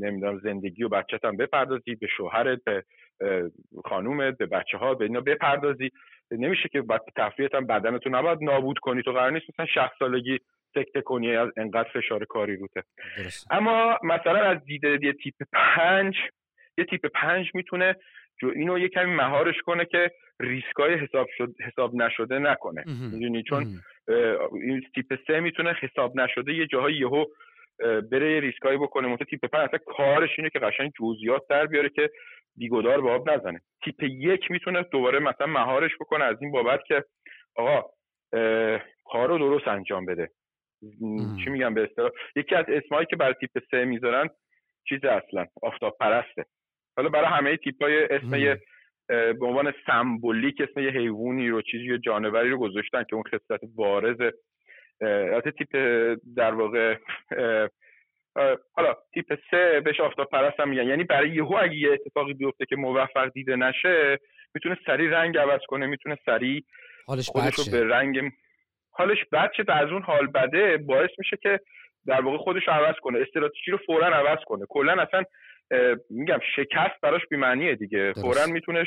نمی‌دونم زندگی و بچت هم بپردازی به شوهرت به خانومت به بچه ها به اینا بپردازی. نمیشه که بعد تفریحت هم بدنتو نباید نابود کنی. تو قرار نیست مثلا 60 سالگی سکته کنی از انقدر فشار کاری روته. اما مثلا از دیده یه تیپ پنج یه تیپ پنج می‌تونه اینو یه کمی مهارش کنه که ریسکای حساب شد حساب نشده نکنه. می‌دونی؟ چون این تیپ سه می‌تونه حساب نشده یه جاهای یهو بره یه ریسکایی بکنه. مثلا تیپ پنج اصلا کارش اینه که قشنگ جزئیات در بیاره که بیگدار به آب نزنه. تیپ یک می‌تونه دوباره مثلا مهارش بکنه از این بابت که آقا کار رو درست انجام بده. چی میگم به اصطلاح؟ یکی از اسمایی که برای تیپ سه می‌ذارن چیز اصلا؟ آفتاب پرسته. حالا برای همه تیپ های اسم یه به عنوان سمبولیک اسم یه حیوانی رو چیزی یا جانوری رو گذاشتن که اون خصلت بارز البته تیپ در واقع حالا تیپ سه بهش آفتاب پرست هم میگن. یعنی برای یهو اگه یه اتفاقی بیفته که موفق دیده نشه می‌تونه سریع رنگ عوض کنه می‌تونه سریع خودش رو به رنگ حالش بد شه از اون حال بده باعث میشه که در واقع خودش رو عوض کنه استراتژی رو فورا عوض کنه. کلا اصلا میگم شکست براش بیمعنیه دیگه. فورا می‌تونه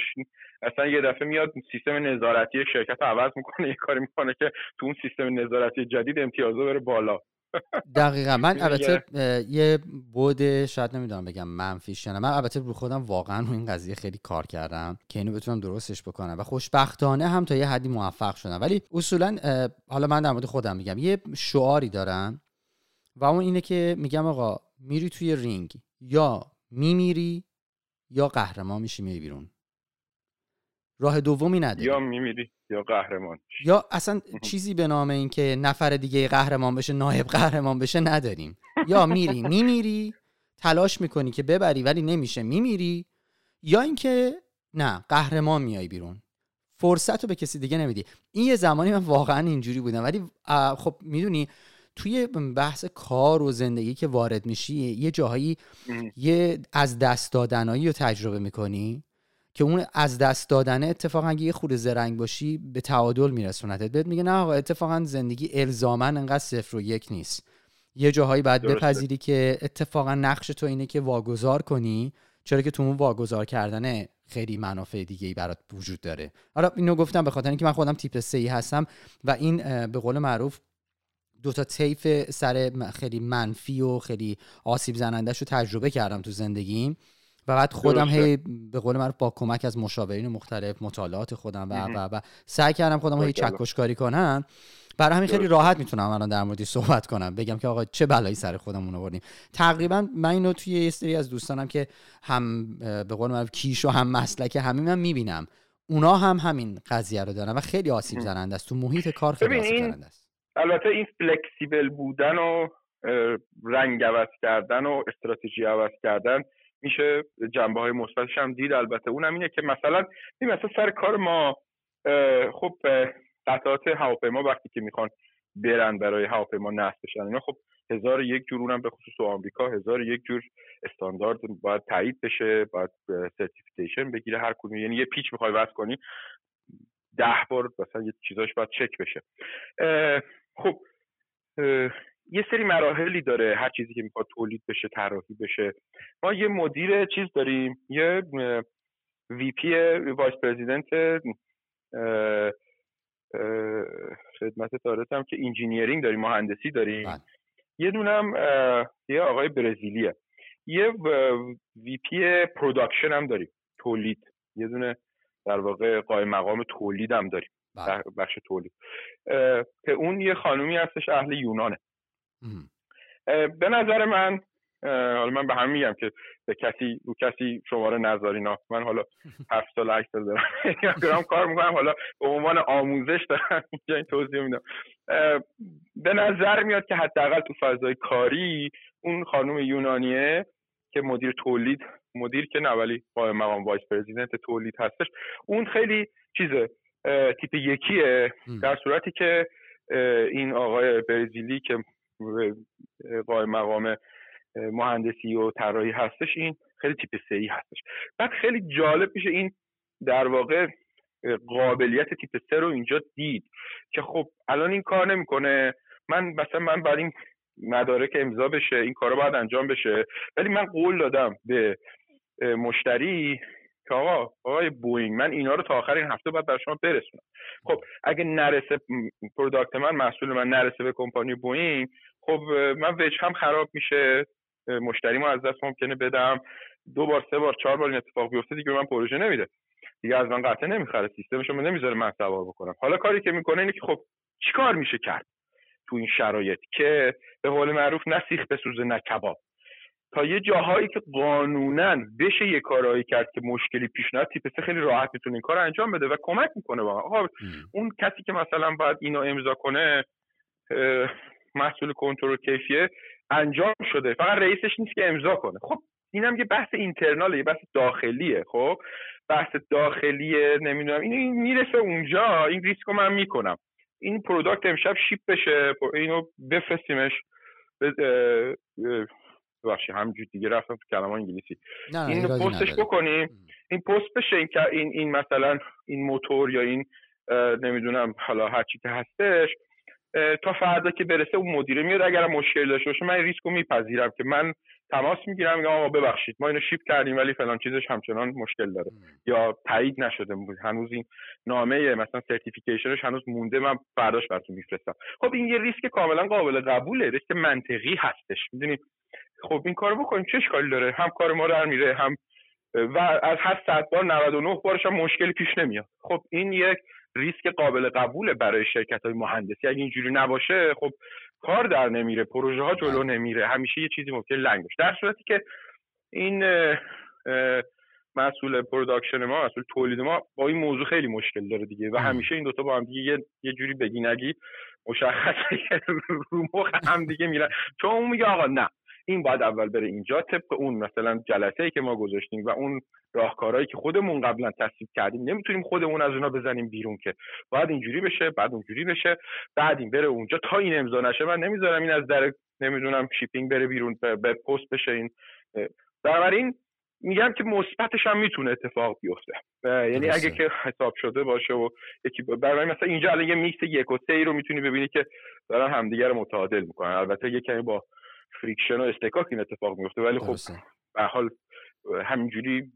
اصلا یه دفعه میاد سیستم نظارتی شرکت رو عوض می‌کنه یه کاری می‌کنه که تو اون سیستم نظارتی جدید امتیازه بره بالا. <laughs> دقیقا. من البته یه بود شاید نمی‌دونم بگم منفیش من البته رو خودم واقعا رو این قضیه خیلی کار کردم که اینو بتونم درستش بکنم و خوشبختانه هم تا یه حدی موفق شدم. ولی اصولا حالا من در مورد خودم میگم. یه شعاری دارم و اون اینه که میگم آقا میری توی رینگ یا میمیری یا قهرمان میشی میای بیرون؟ راه دومی نداری. یا میمیری یا قهرمان یا اصلا چیزی به نام اینکه نفر دیگه قهرمان بشه نایب قهرمان بشه نداریم. یا میری میمیری تلاش می‌کنی که ببری ولی نمیشه. میمیری یا اینکه نه قهرمان میای بیرون. فرصت رو به کسی دیگه نمیدی. این یه زمانی من واقعا اینجوری بودم. ولی خب می‌دونی توی بحث کار و زندگی که وارد میشی یه جاهایی یه از دست دادنایی رو تجربه می‌کنی که اون از دست دادنه اتفاقا اگه یه خود زرنگ باشی به تعادل میرسونتت. بهت میگه نه آقا اتفاقا زندگی الزاما انقدر صفر و یک نیست. یه جاهایی باید بپذیری که اتفاقا نقش تو اینه که واگذار کنی چرا که تو اون واگذار کردنه خیلی منافع دیگه ای برات وجود داره. حالا اینو گفتم به خاطر اینکه من خودم تیپ سی هستم و این به قول معروف دو تا طیف سر خیلی منفی و خیلی آسیب زنندش رو تجربه کردم تو زندگیم. و بعد خودم هی به قول معروف با کمک از مشاورین مختلف مطالعات خودم و و و سعی کردم خودم هی چکشکاری کنم. برای همین خیلی راحت می‌تونم الان در موردی صحبت کنم. بگم که آقا چه بلایی سر خودمون آوردیم تقریبا من اینو توی یه سری از دوستانم که هم به قول معروف کیش و هم مسلک همین من می‌بینم. اونا هم همین قضیه رو دارن و خیلی آسیب زننده است. تو محیط کار خیلی آسیب زننده است. البته این فلکسیبل بودن و رنگ عوض کردن و استراتژی عوض کردن میشه جنبه های مثبتش هم دید. البته اونم اینه که مثلا این مثلا سر کار ما خب قطعات هواپیما وقتی که می‌خوان برن برای هواپیما نصب بشن اینا خب هزار یک جور اونم به خصوص تو آمریکا هزار یک جور استاندارد باید تایید بشه باید certification بگیره هر کدوم. یعنی یه پیچ می‌خوای وصل کنی ده بار مثلا یه چیزاش باید چک بشه. خب یه سری مراحلی داره هر چیزی که می‌خواد تولید بشه طراحی بشه ما یه مدیر چیز داریم یه VP vice president خدمتم که engineering داریم مهندسی داریم بله. یه دونم یه آقای برزیلیه یه VP production هم داریم تولید یه دونه در واقع قائم مقام تولید هم داریم. بخش تولید. که اون یه خانومی هستش اهل یونانه. به نظر من حالا من به هم میگم که به کسی رو کسی شماره نذارینا من حالا هفت سال هشت سال دارم. <laughs> کار می‌کنم حالا به عنوان آموزش دارم. این توضیح میدم. به نظر میاد که حداقل تو فضای کاری اون خانم یونانیه که مدیر تولید مدیر که نه ولی مقام vice president تولید هستش اون خیلی چیزه تیپ یکیه در صورتی که این آقای برزیلی که قائم مقام مهندسی و طراحی هستش این خیلی تیپ سه‌ای هستش. بعد خیلی جالب میشه این در واقع قابلیت تیپ سه رو اینجا دید که خب الان این کار نمی‌کنه. من مثلا من بعد این مدارک امضا بشه این کارا باید انجام بشه. ولی من قول دادم به مشتری که آقا آقای بوینگ من اینا رو تا آخر این هفته باید به شما برسونم. خب اگه نرسه product من محصول من نرسه به کمپانی بوینگ خب من وجهه‌م خراب میشه. مشتریمو از دست ممکنه بدم. دو بار سه بار چهار بار این اتفاق بیفته دیگه من پروژه نمیده. دیگه از من قطعه نمی‌خره. سیستمش رو نمی‌ذاره من سوار بکنم. حالا کاری که می‌کنه اینه که خب چیکار میشه کرد تو این شرایط که به قول معروف نه سیخ بسوزه نه کباب. تا یه جاهایی که قانونا بشه یه کارهایی کرد که مشکلی پیش نیاد تیپ خیلی راحت می‌تونه این کار انجام بده و کمک می‌کنه با. آقا اون کسی که مثلا باید اینو امضا کنه مسئول کنترل کیفیه انجام شده. فقط رئیسش نیست که امضا کنه. خب اینم یه بحث internal ه یه بحث داخلیه. خب بحث داخلیه نمی‌دونم این می‌رسه اونجا. این ریسکو من می‌کنم. این product امشب ship بشه. اینو بفرستیمش. ببخشید همینجوری دیگه رفتم تو کلمه انگلیسی. این پستش بکنیم. این پست بشه این این این مثلا این موتور یا این نمی‌دونم حالا هرچی که هستش تا فردا که برسه اون مدیره میاد. اگر مشکل داشته باشه من ریسکو میپذیرم که من تماس می‌گیرم میگم آقا ببخشید ما اینو ship کردیم ولی فلان چیزش همچنان مشکل داره. یا تایید نشده هنوز این نامه مثلا certification ش هنوز مونده من فرداش براتون میفرستم. خب این یه ریسک کاملا قابل قبوله ریسک منطقی هستش. می‌دونید خب این کارو بکنیم چه اشکالی داره؟ هم کار ما در میره هم و از هر صد بار 99 بارش هم مشکلی پیش نمیاد. خب این یک ریسک قابل قبوله برای شرکت های مهندسی. اگه اینجوری نباشه خب کار در نمیره پروژه ها جلو بله. نمیره. همیشه یه چیزی ممکن لنگ باشه. در صورتی که این مسئول production ما مسئول تولید ما با این موضوع خیلی مشکل داره دیگه. و همیشه این دوتا با هم دیگه یه, یه جوری بگی نگی مشخصه رو مخ هم دیگه میرن. چون اون میگه آقا نه. این باید اول بره اینجا طبق اون مثلا جلسه ای که ما گذاشتیم و اون راهکارهایی که خودمون قبلا تصویب کردیم. نمی‌تونیم خودمون از اونا بزنیم بیرون که. باید اینجوری بشه بعد اونجوری بشه بعد این بره اونجا تا این امضا نشه. من نمی‌ذارم این از در نمی‌دونم شیپینگ بره بیرون به پست بشه این. بنابراین میگم که مثبتش هم می‌تونه اتفاق بیفته. یعنی اگه که حساب شده باشه و یکی برای مثلا اینجا الان یه میکس یک و سه رو می‌تونی ببینی که دارن همدیگه رو متعادل می‌کنن. البته یه کمی با friction و اصطکاک این اتفاق میفته ولی خب به هر حال همینجوری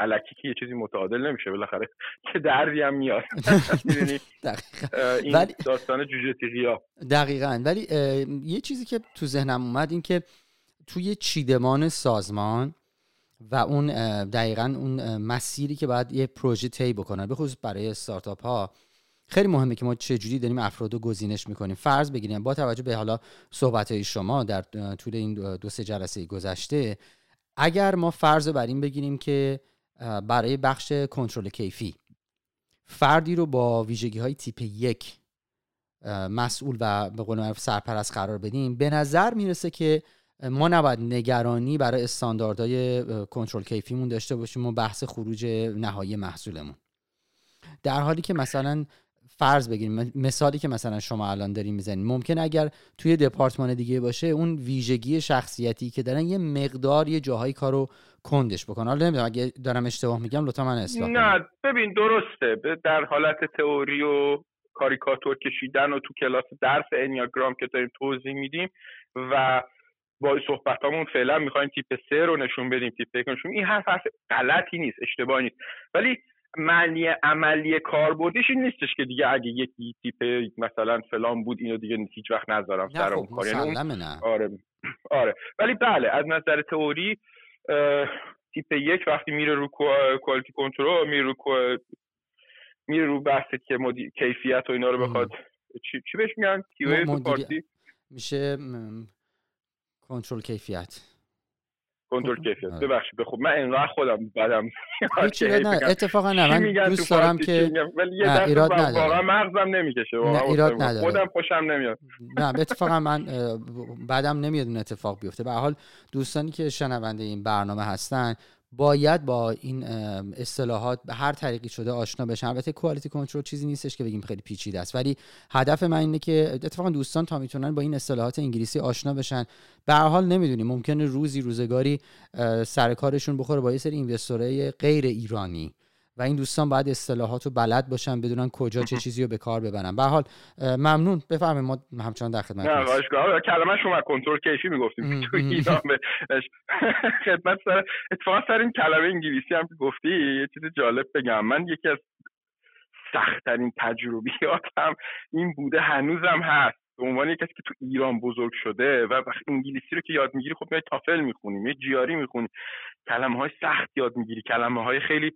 الکی که یه چیزی متعادل نمیشه. بالاخره که دردی هم میاد. <laughs> این. داستان جوجه تیغیا دقیقا. ولی یه چیزی که تو ذهنم اومد این که توی چیدمان سازمان و اون دقیقا اون مسیری که باید یه پروژه طی بکنن به خصوص برای استارتاپ ها خیلی مهمه که ما چجوری داریم افراد رو گزینش می‌کنیم. فرض بگیریم با توجه به حالا صحبت های شما در طول این دو سه جلسه گذشته اگر ما فرض بر این بگیریم که برای بخش کنترل کیفی فردی رو با ویژگی های تیپ یک مسئول و به قول سرپرست قرار بدیم به نظر می‌رسه که ما نباید نگرانی برای استانداردهای کنترل کیفیمون داشته باشیم و بحث خروج نهایی محصولمون. در حالی که مثلا فرض بگیریم. مثالی که مثلا شما الان داریم می‌زنید ممکن اگر توی دپارتمان دیگه باشه اون ویژگی شخصیتی که دارن یه مقدار یه جاهایی کارو کندش بکنن. حالا نمی‌دونم اگه دارم اشتباه میگم لطفا من اصلاح نه ببین درسته. در حالت تئوری و کاریکاتور کشیدن و تو کلاس درس انیاگرام که داریم توضیح میدیم و با صحبتامون فعلا می‌خوایم تیپ سه رو نشون بدیم تیپ یک نشون این حرف حرف غلطی نیست اشتباهی نیست. ولی معنی عملی کاربردیش این نیستش که دیگه اگه یکی تیپ مثلا فلان بود اینو دیگه هیچ وقت نذارم سر اون خب، کار. یعنی آره. آره. ولی بله از نظر تئوری تیپ یک وقتی میره رو کوالیتی کنترل میره رو میره رو بحث که مدی... کیفیت و اینا رو بخواد چی, چی بهش میگن؟ میشه کنترل کیفیت. کنترل خب، کیفیت. آره. ببخشید به خب من انقدر خودم بدم. نه اتفاقا نه من دوست دارم که ولی یه ایراد نداره. واقعا مغزم نمی‌کشه نه ایراد نداره. خودم خوشم نمیاد. نه اتفاقا من بعدم نمیاد اون اتفاق بیفته. به حال دوستانی که شنونده این برنامه هستن باید با این اصطلاحات به هر طریقی شده آشنا بشن البته کوالیتی کنترل چیزی نیستش که بگیم خیلی پیچیده است. ولی هدف من اینه که اتفاقا دوستان تا می‌تونن با این اصطلاحات انگلیسی آشنا بشن. به هر حال نمی‌دونیم. ممکنه روزی روزگاری سر کارشون بخوره با یه سری اینوستورهای غیر ایرانی. و این دوستان باید اصطلاحات رو بلد باشن بدونن کجا چه چیزی رو به کار ببرن. به حال ممنون. بفرمایید ما همچنان در خدمت نه کلمه شما کنترل کیفی می‌گفتیم. تو ایران <laughs> خدمت سر اتفاقا سر این کلمه انگلیسی هم گفتی یه چیز جالب بگم. من یکی از سختترین تجربیاتم این بوده هنوزم هست. به عنوان کسی که تو ایران بزرگ شده و وقتی انگلیسی رو که یاد می‌گیری خب میای تافل می‌خونیم یه جیاری می‌خونی. کلمه های سخت یاد می‌گیری کلمه های خیلی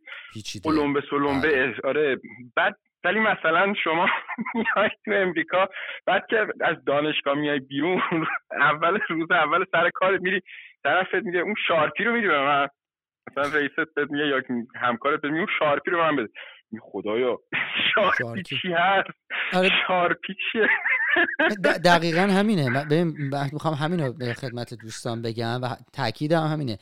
قلمبه سلمبه بله. آره. بعد ولی مثلا شما <laughs> میای تو امریکا بعد که از دانشگاه میای بیرون اول روز اول سر کار میری طرفت میگه اون Sharpie رو میدی به من. مثلا رئیست بهت میگه یا همکارت میگه اون Sharpie رو من بده. خدایا Sharpie چی هست؟ آره. Sharpie چیه؟ دقیقا همینه. من می‌خوام همین رو به خدمت دوستان بگم و تاکیدم همینه.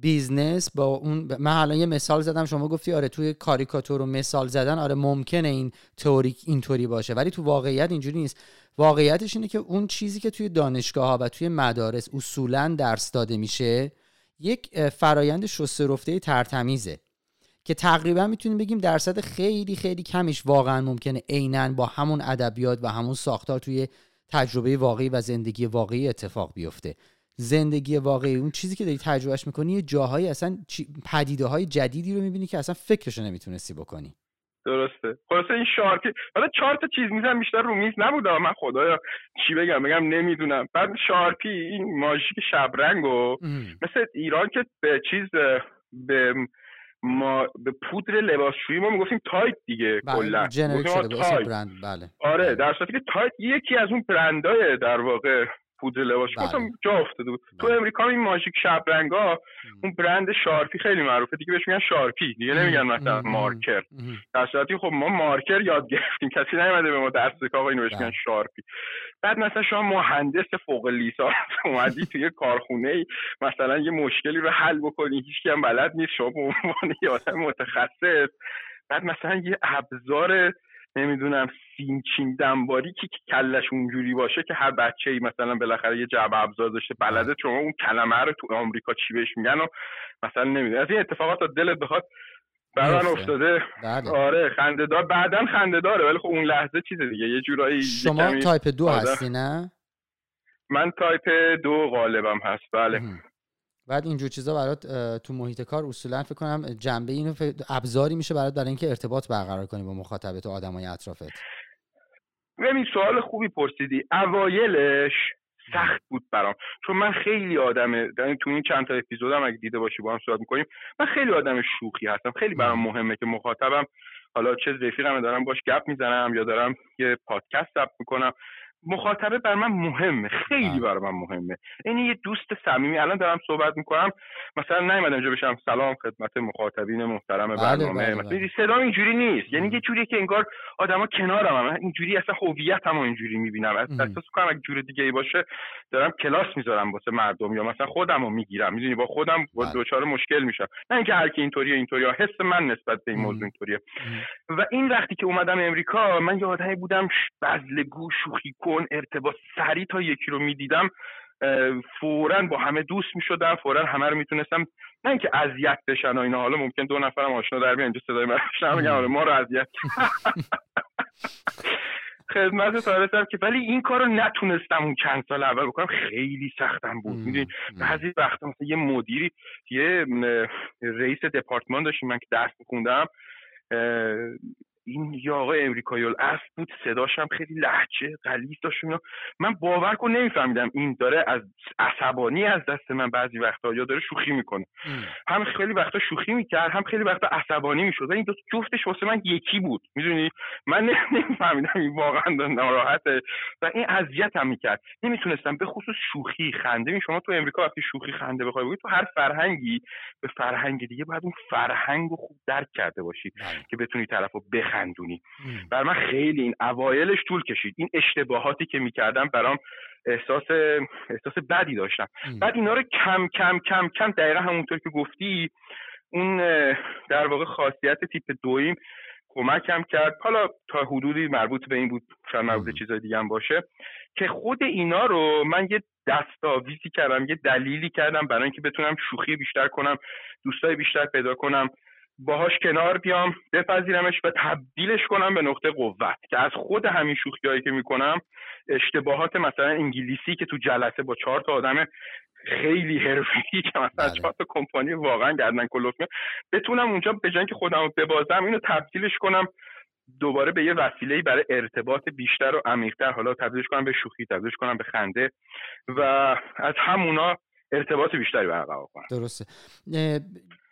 بیزنس با اون من الان یه مثال زدم شما گفتی آره توی کاریکاتور و مثال زدن آره ممکنه این تئوری اینطوری باشه ولی تو واقعیت اینجوری نیست. واقعیتش اینه که اون چیزی که توی دانشگاه ها و توی مدارس اصولا درس داده میشه یک فرایند شسته رفته ترتمیزه که تقریبا می‌تونیم بگیم درصد خیلی خیلی کمیش واقعا ممکنه عینا با همون ادبیات و همون ساختار توی تجربه واقعی و زندگی واقعی اتفاق بیفته. زندگی واقعی. اون چیزی که داری تجربهش می‌کنی یه جاهایی اصلا پدیده های جدیدی رو می‌بینی که اصلا فکرشو نمی‌تونستی بکنی. درسته. خلاصه این شارکی حالا چهار تا چیز میزن بیشتر رو میز نبوده من خدایا چی بگم؟ بگم نمی‌دونم. بعد شارپی این ماژیک شبرنگ و مثل ایران که به چیز به ما به پودر لباسشویی ما می‌گفتیم تاید دیگه بله، کلا. برند بله. آره در صورتی که تاید یکی از اون برندهای در واقع پودر لباس گفتم جا افتاده بود. تو امریکا این ماژیک شب رنگا اون برند Sharpie خیلی معروفه. دیگه بهش میگن Sharpie. دیگه نمیگن مثلا مارکر. در صورتی خب ما مارکر یاد گرفتیم. کسی نیومده به ما درس بده آقا اینو بهش میگن Sharpie. بعد مثلا شما مهندس فوق لیسانس <laughs> اومدی توی کارخونه ای مثلا یه مشکلی رو حل بکنی. هیچ هم بلد نیست. شما به عنوان یه آدم متخصص. بعد مثلا یه ابزار نمی‌دونم سیم‌چین دم‌باریک که کلش اونجوری باشه که هر بچه ای مثلا بالاخره یه جعبه ابزار داشته بلده شما اون کلمه رو تو آمریکا چی بهش میگن و مثلا نمی‌دونم. از این اتفاقات تا دلت بخواد برام افتاده. بله. آره خندهدار. بعدا خندهداره ولی خب اون لحظه چیز دیگه یه جورایی شما تایپ دو هستی نه؟ من تایپ دو غالبم هست. بله. بعد اینجور چیزا برات تو محیط کار اصولا فکر کنم جنبه اینو ابزاری میشه برات برای اینکه ارتباط برقرار کنی با مخاطبت و آدمای اطرافت. ببین سوال خوبی پرسیدی. اوایلش سخت بود برام. چون من خیلی آدم یعنی تو این چند تا اپیزودم اگه دیده باشی با هم صحبت می‌کنیم من خیلی آدم شوخی هستم. خیلی برام مهمه که مخاطبم حالا چه رفیقم دارم باش گپ می‌زنم یا دارم یه پادکست ضبط می‌کنم. مخاطبه بر من مهمه خیلی بله. بر من مهمه. این یه دوست صمیمی. الان دارم صحبت می‌کنم. مثلا نیومدم اینجا بشم سلام خدمت مخاطبین محترم بله برنامه. بله مثلا صدا اینجوری نیست. یعنی یه جوریه که انگار آدما کنارم هم. اینجوری اصلا هویتم اینجوری می‌بینم. احساس کنم اگه جور دیگه ای باشه دارم کلاس می‌ذارم واسه مردم یا مثلا خودم رو می‌گیرم. می‌دونی؟ با خودم با دوچار مشکل میشم. نه اینکه هر کی اینطوریه اینطوری حس من نسبت به این موضوع اینطوریه. و این وقتی که اومدم امریکا من یه آدمی بودم بزلگو شوخی کن ارتباط سریع تا یکی رو می‌دیدم فورا با همه دوست می‌شدم فورا همه رو می‌تونستم نه اینکه اذیت بشن و اینا حالا ممکن دو نفرم آشنا در بیان اینجا صدای من میگم آره، ما رو اذیت <laughs> خدمت تارستم که ولی این کار رو نتونستم اون چند سال اول بکنم خیلی سختم بود. می‌دونی بعضی وقتا مثلا یه مدیری یه رئیس دپارتمان داشتیم من که درس میخوندم این یا آقای امریکایی الاصل بود صداش هم خیلی لحجه غلیظ داشت من باور کن نمیفهمیدم این داره از عصبانی از دست من بعضی وقتا یا داره شوخی می‌کنه. هم خیلی وقتا شوخی می‌کرد هم خیلی وقتا عصبانی می‌شد. این دو جفتش واسه من یکی بود. می‌دونی؟ من نمیفهمیدم این واقعا ناراحته. و این اذیت هم می‌کرد. نمی‌تونستم به خصوص شوخی خنده. شما تو امریکا وقتی شوخی خنده بخوای بگی تو هر فرهنگی به فرهنگ دیگه باید اون فرهنگ رو خوب درک کرده باشی بله. که بتونی طرفو بخندونی بر من خیلی این اوایلش طول کشید. این اشتباهاتی که می‌کردم برام احساس احساس بدی داشتم. بعد اینا رو کم کم کم کم دقیقا همونطور که گفتی اون در واقع خاصیت تیپ دویم کمکم کرد. حالا تا حدودی مربوط به این بود شاید مربوط به چیزای دیگه هم باشه که خود اینا رو من یه دستاویزی کردم یه دلیلی کردم برای اینکه بتونم شوخی بیشتر کنم دوستای بیشتر پیدا کنم. باهاش کنار بیام بپذیرمش و تبدیلش کنم به نقطه قوت. که از خود همین شوخیایی که می‌کنم اشتباهات مثلا انگلیسی که تو جلسه با چهار تا آدم خیلی حرفی که مثلا بله. چهار تا کمپانی واقعا گردن کلوف بتونم اونجا به جای که خودم ببازم اینو تبدیلش کنم دوباره به یه وسیله برای ارتباط بیشتر و عمیقتر. حالا تبدیلش کنم به شوخی تبدیلش کنم به خنده و از همونا ارتباط بیشتری برقرار کنم. درسته.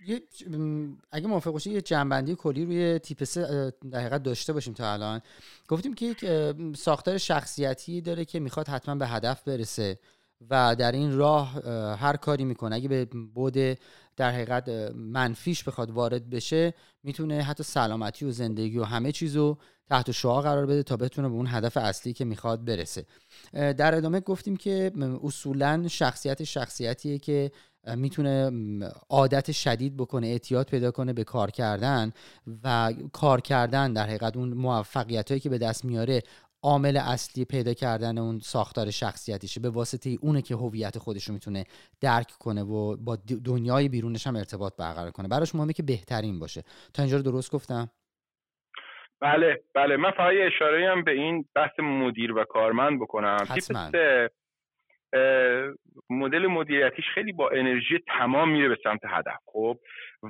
یه اگه موافق باشی یه جنبندی کلی روی تیپ سه دقیقا داشته باشیم تا الان. گفتیم که یک ساختار شخصیتی داره که می‌خواد حتما به هدف برسه و در این راه هر کاری می‌کنه. اگه به بود در حقیقت منفیش بخواد وارد بشه می‌تونه حتی سلامتی و زندگی و همه چیزو تحت شعا قرار بده تا بتونه به اون هدف اصلی که می‌خواد برسه. در ادامه گفتیم که اصولا شخصیت شخصیتیه که می‌تونه عادت شدید بکنه اعتیاد پیدا کنه به کار کردن و کار کردن در حقیقت اون موفقیت هایی که به دست میاره عامل اصلی پیدا کردن اون ساختار شخصیتیشه. به واسطه اونه که هویت خودش رو می‌تونه درک کنه و با دنیای بیرونش هم ارتباط برقرار کنه. براش مهمه که بهترین باشه. تا اینجا رو درست گفتم؟ بله بله. من فقط اشاره هم به این بحث مدیر و کارمند بکنم. حتما. مدل مدیریتیش خیلی با انرژی تمام میره به سمت هدف خب؟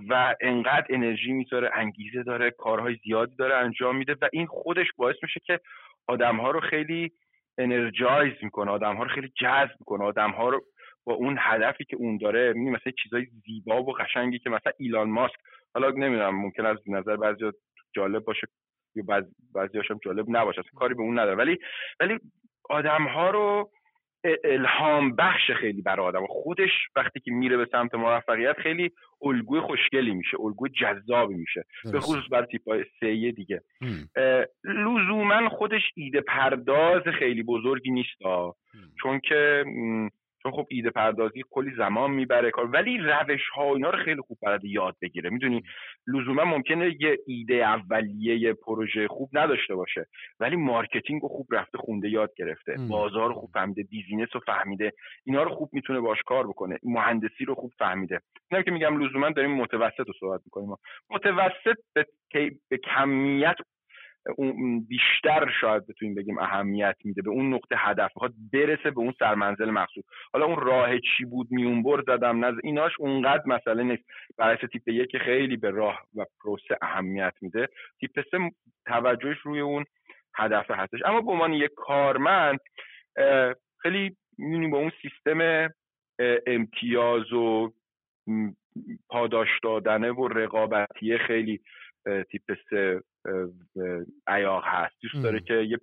و انقدر انرژی می‌ذاره انگیزه داره کارهای زیادی داره انجام میده و این خودش باعث میشه که آدمها رو خیلی انرژایز می‌کنه آدمها رو خیلی جذب می‌کنه آدمها رو با اون هدفی که اون داره می مثلا چیزای زیبا و قشنگی که مثلا ایلان ماسک حالا نمی‌دونم ممکن از نظر بعضی جالب باشه یا بعضی هاشم جالب نباشه کاری به اون نداره. ولی ولی آدم ها رو الهام بخش خیلی برای آدم. خودش وقتی که میره به سمت موفقیت خیلی الگوی خوشگلی میشه الگوی جذابی میشه. به خصوص برای تیپ سه دیگه. لزوما خودش ایده پرداز خیلی بزرگی نیست چون که چون خب ایده پردازی کلی زمان می‌بره کار ولی روش ها اینا رو خیلی خوب برای یاد بگیره. می‌دونی لزوما ممکنه یه ایده اولیه یه پروژه خوب نداشته باشه ولی marketing رو خوب رفته خونده یاد گرفته. بازار رو خوب فهمیده business رو فهمیده اینا رو خوب می‌تونه باش کار بکنه مهندسی رو خوب فهمیده. اینا که میگم لزوما داریم متوسط رو صحبت می‌کنیم متوسط به, به کمیت بیشتر شاید بتونیم بگیم اهمیت میده به اون نقطه هدف می‌خواد برسه به اون سرمنزل مقصود حالا اون راه چی بود؟ میونبر زدم نزدم ایناش اونقدر مسئله نیست. برعکس تیپ یک خیلی به راه و پروسه اهمیت میده تیپ سه توجهش روی اون هدف هستش. اما به عنوان یک کارمند خیلی می‌دونیم با اون سیستم امتیاز و پاداش دادنه و رقابتی خیلی تیپ سه عیاق هست. دوست داره که یه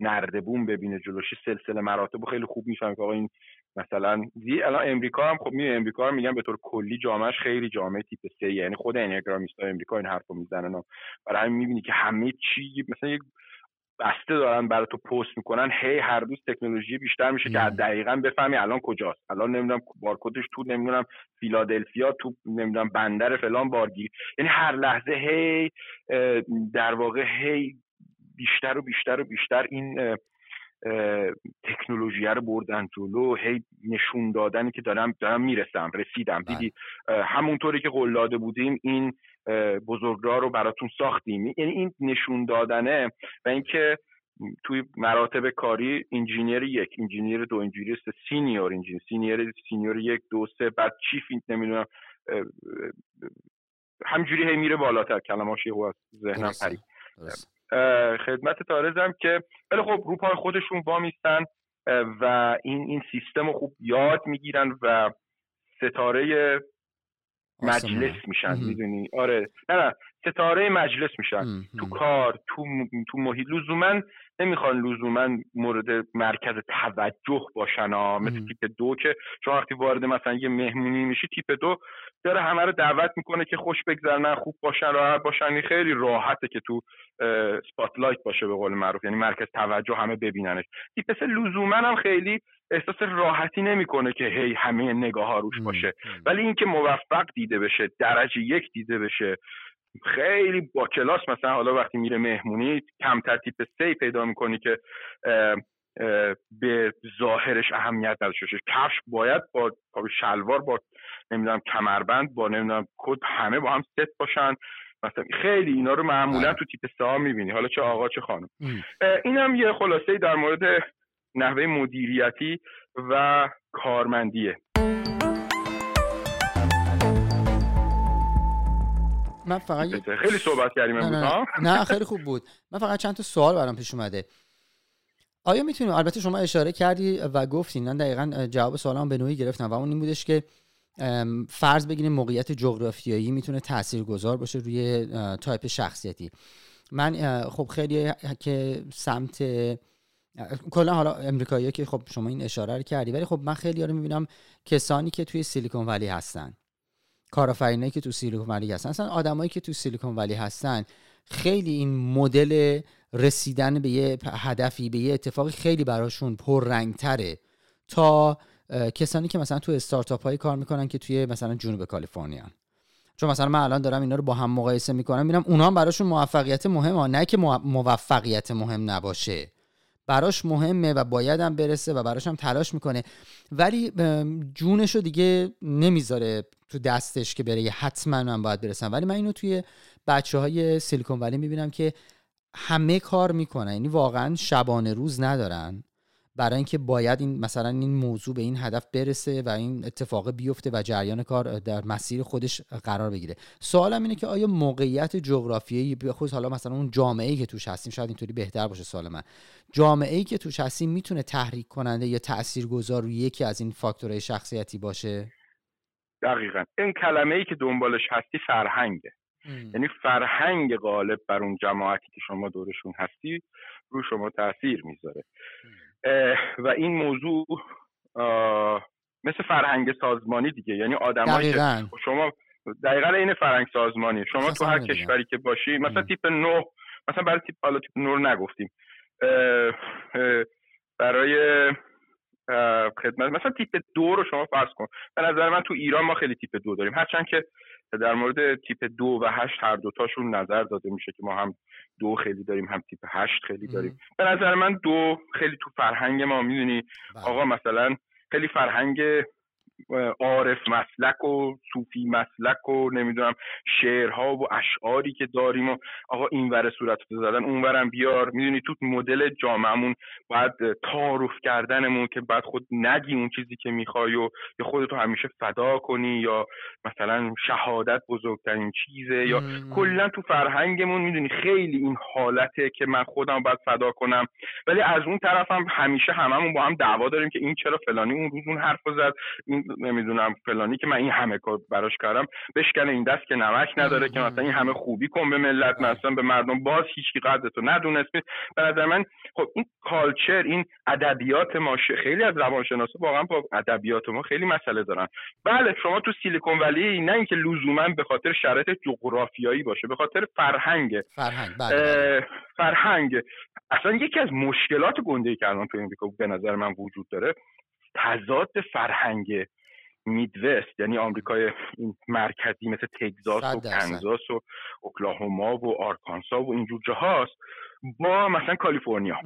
نردبون ببینه جلوشی سلسله مراتب خیلی خوب می‌فهمه که آقا این مثلا الان امریکا هم خب میگه امریکا هم میگن به طور کلی جامعهش خیلی جامعه تیپ سه یعنی خود انیاگرامیستا امریکا این حرفو می‌زنن برای همین می‌بینی که همه چی مثلا یک بسته دارن برای تو پست می‌کنن هی هر روز تکنولوژی بیشتر میشه که دقیقا بفهمی الان کجاست. الان نمی‌دونم بارکدش تو نمی‌دونم فیلادلفیا تو نمی‌دونم بندر فلان بارگیر. یعنی هر لحظه هی در واقع هی بیشتر و بیشتر و بیشتر این تکنولوژی رو بردن جلو هی نشون دادنی که دارم دارم می‌رسم رسیدم. بله. دیدی همونطوری که قول داده بودیم این بزرگراه رو براتون ساختیم. یعنی این نشون دادنه و اینکه توی مراتب کاری engineer یک engineer دو engineer سه senior engineer senior senior یک دو سه بعد chief نمی‌دونم همجوری هی میره بالاتر. کلماش یه از ذهنم پرید. خدمت تارزم که ولی خب رو پای خودشون وامیستن و این این سیستم رو خوب یاد می‌گیرن و ستاره مجلس میشن می‌دونی؟ آره. نه نه ستاره مجلس میشن. تو کار تو تو محیط. لزوما نمی‌خوان لزوما مورد مرکز توجه باشن ها مثل تیپ دو که شما وقتی وارد مثلا یه مهمونی میشی تیپ دو داره همه رو دعوت می‌کنه که خوش بگذرن خوب باشن راحت باشن. خیلی راحته که تو spotlight باشه به قول معروف یعنی مرکز توجه همه ببیننش. تیپ سه لزوما هم خیلی احساس راحتی نمی‌کنه که هی همه نگاه ها روش باشه. ولی اینکه موفق دیده بشه درجه یک دیده بشه خیلی با کلاس مثلا حالا وقتی میره مهمونی کمتر تیپ سه ای پیدا می‌کنی که به ظاهرش اهمیت نداشته کفش باید با شلوار با نمی‌دونم کمربند با نمی‌دونم کت همه با هم ست باشن. مثلا خیلی اینا رو معمولا بله. تو تیپ سه ها می‌بینی. حالا چه آقا چه خانم. این هم یه خلاصه در مورد نحوه مدیریتی و کارمندیه. من فقط خیلی صحبت کردیم نه, نه, نه خیلی خوب بود. من فقط چند تا سوال برام پیش اومده. آیا می‌تونیم البته شما اشاره کردی و گفتین. من دقیقا جواب سوالم به نوعی گرفتم. و اون این بودش که فرض بگیریم موقعیت جغرافیایی می‌تونه اثرگذار باشه روی تایپ شخصیتی. من خب خیلی که سمت کلا حالا امریکایی که خب شما این اشاره رو کردی. ولی خب من خیلی رو می‌بینم کسانی که توی Silicon Valley هستن. کارآفرینایی که تو Silicon Valley هستن. اصلا آدمایی که تو Silicon Valley هستن خیلی این مدل رسیدن به یه هدفی به یه اتفاقی خیلی براشون پررنگتره. تا کسانی که مثلا تو استارتاپ هایی کار می‌کنن که توی مثلا جنوب کالیفرنیا. چون مثلا من الان دارم اینا رو با هم مقایسه می‌کنم میرم اونها براشون موفقیت مهمه نه که موفقیت مهم نباشه. براش مهمه و باید هم برسه و براش هم تلاش می‌کنه. ولی جونش رو دیگه نمی‌ذاره تو دستش که بره. حتما من باید برسم. ولی من اینو توی بچه های سیلیکون ولی می‌بینم که همه کار می‌کنن. یعنی واقعا شبانه روز ندارن. برای اینکه باید این مثلا این موضوع به این هدف برسه و این اتفاق بیفته و جریان کار در مسیر خودش قرار بگیره. سوالم اینه که آیا موقعیت جغرافیایی خصوص حالا مثلا اون جامعه ای که توش هستیم شاید اینطوری بهتر باشه سوال من. جامعه ای که توش هستیم می‌تونه تحریک کننده یا تاثیرگذار روی یکی از این فاکتورهای شخصیتی باشه؟ دقیقا. این کلمه ای که دنبالش هستی فرهنگه. یعنی فرهنگ غالب بر اون جماعتی که شما دورشون هستی رو شما تاثیر می‌ذاره. و این موضوع مثل فرهنگ سازمانی دیگه. یعنی آدمایی شما دقیقا این فرهنگ سازمانی. شما تو هر کشوری که باشی مثلا تیپ نو مثلا برای تیپ حالا تیپ نو نگفتیم. برای خدمت مثلا تیپ دو رو شما فرض کن. به نظر من تو ایران ما خیلی تیپ دو داریم. هرچند که در مورد تیپ دو و هشت هر دوتاشون نظر داده میشه که ما هم دو خیلی داریم هم تیپ هشت خیلی داریم. به نظر من دو خیلی تو فرهنگ ما می‌دونی؟ بله. آقا مثلا خیلی فرهنگ عارف مسلک و صوفی مسلک و نمی‌دونم شعرها و اشعاری که داریم و آقا این ور صورت زدن اون ورم بیار. می‌دونی تو مدل جامعمون باید تعارف کردنمون که بعد خود نگی اون چیزی که می‌خوای و یا خودتو همیشه فدا کنی یا مثلا شهادت بزرگترین چیزه یا کلا تو فرهنگمون می‌دونی خیلی این حالته که من خودم باید فدا کنم. ولی از اون طرفم هم همیشه هممون با هم دعوا داریم که این چرا فلانی اون روز اون حرف زد این نمی‌دونم فلانی که من این همه کار براش کردم بشکنه این دست که نمک نداره که مثلا این همه خوبی کن به ملت مثلا به مردم باز هیچ قدر تو ندونست. به نظر من خب این کالچر این ادبیات ما خیلی از روانشناسا واقعا با ادبیات ما خیلی مسئله دارن. بله شما تو سیلیکون ولی نه اینکه لزوما به خاطر شرایط جغرافیایی باشه به خاطر فرهنگ. فرهنگ بله, بله. فرهنگ. اصلا یکی از مشکلات گنده ای که الان تو امریکا به نظر من وجود داره تضاد فرهنگ. میدوست یعنی آمریکای این مرکزی مثل تگزاس و کنزاس و اوکلاهوما و آرکانسا و اینجور جاهاست. با مثلا کالیفرنیا.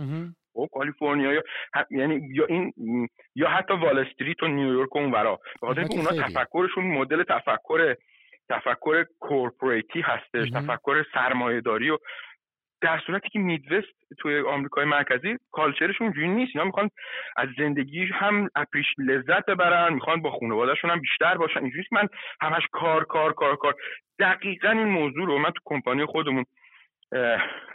و خب، کالیفرنیا یعنی یا این یا حتی وال استریت و نیویورک و اونورا به خاطر اونا تفکرشون مدل تفکر تفکر کورپوریتی هستش تفکر سرمایهداری و در صورتی که میدوست توی آمریکای مرکزی کالچرشون اونجوری نیست. اینا می‌خوان از زندگی هم اپریش لذت ببرن می‌خوان با خانوادهشون هم بیشتر باشن. اینجوری من همش کار کار کار کار. دقیقا این موضوع رو من تو کمپانی خودمون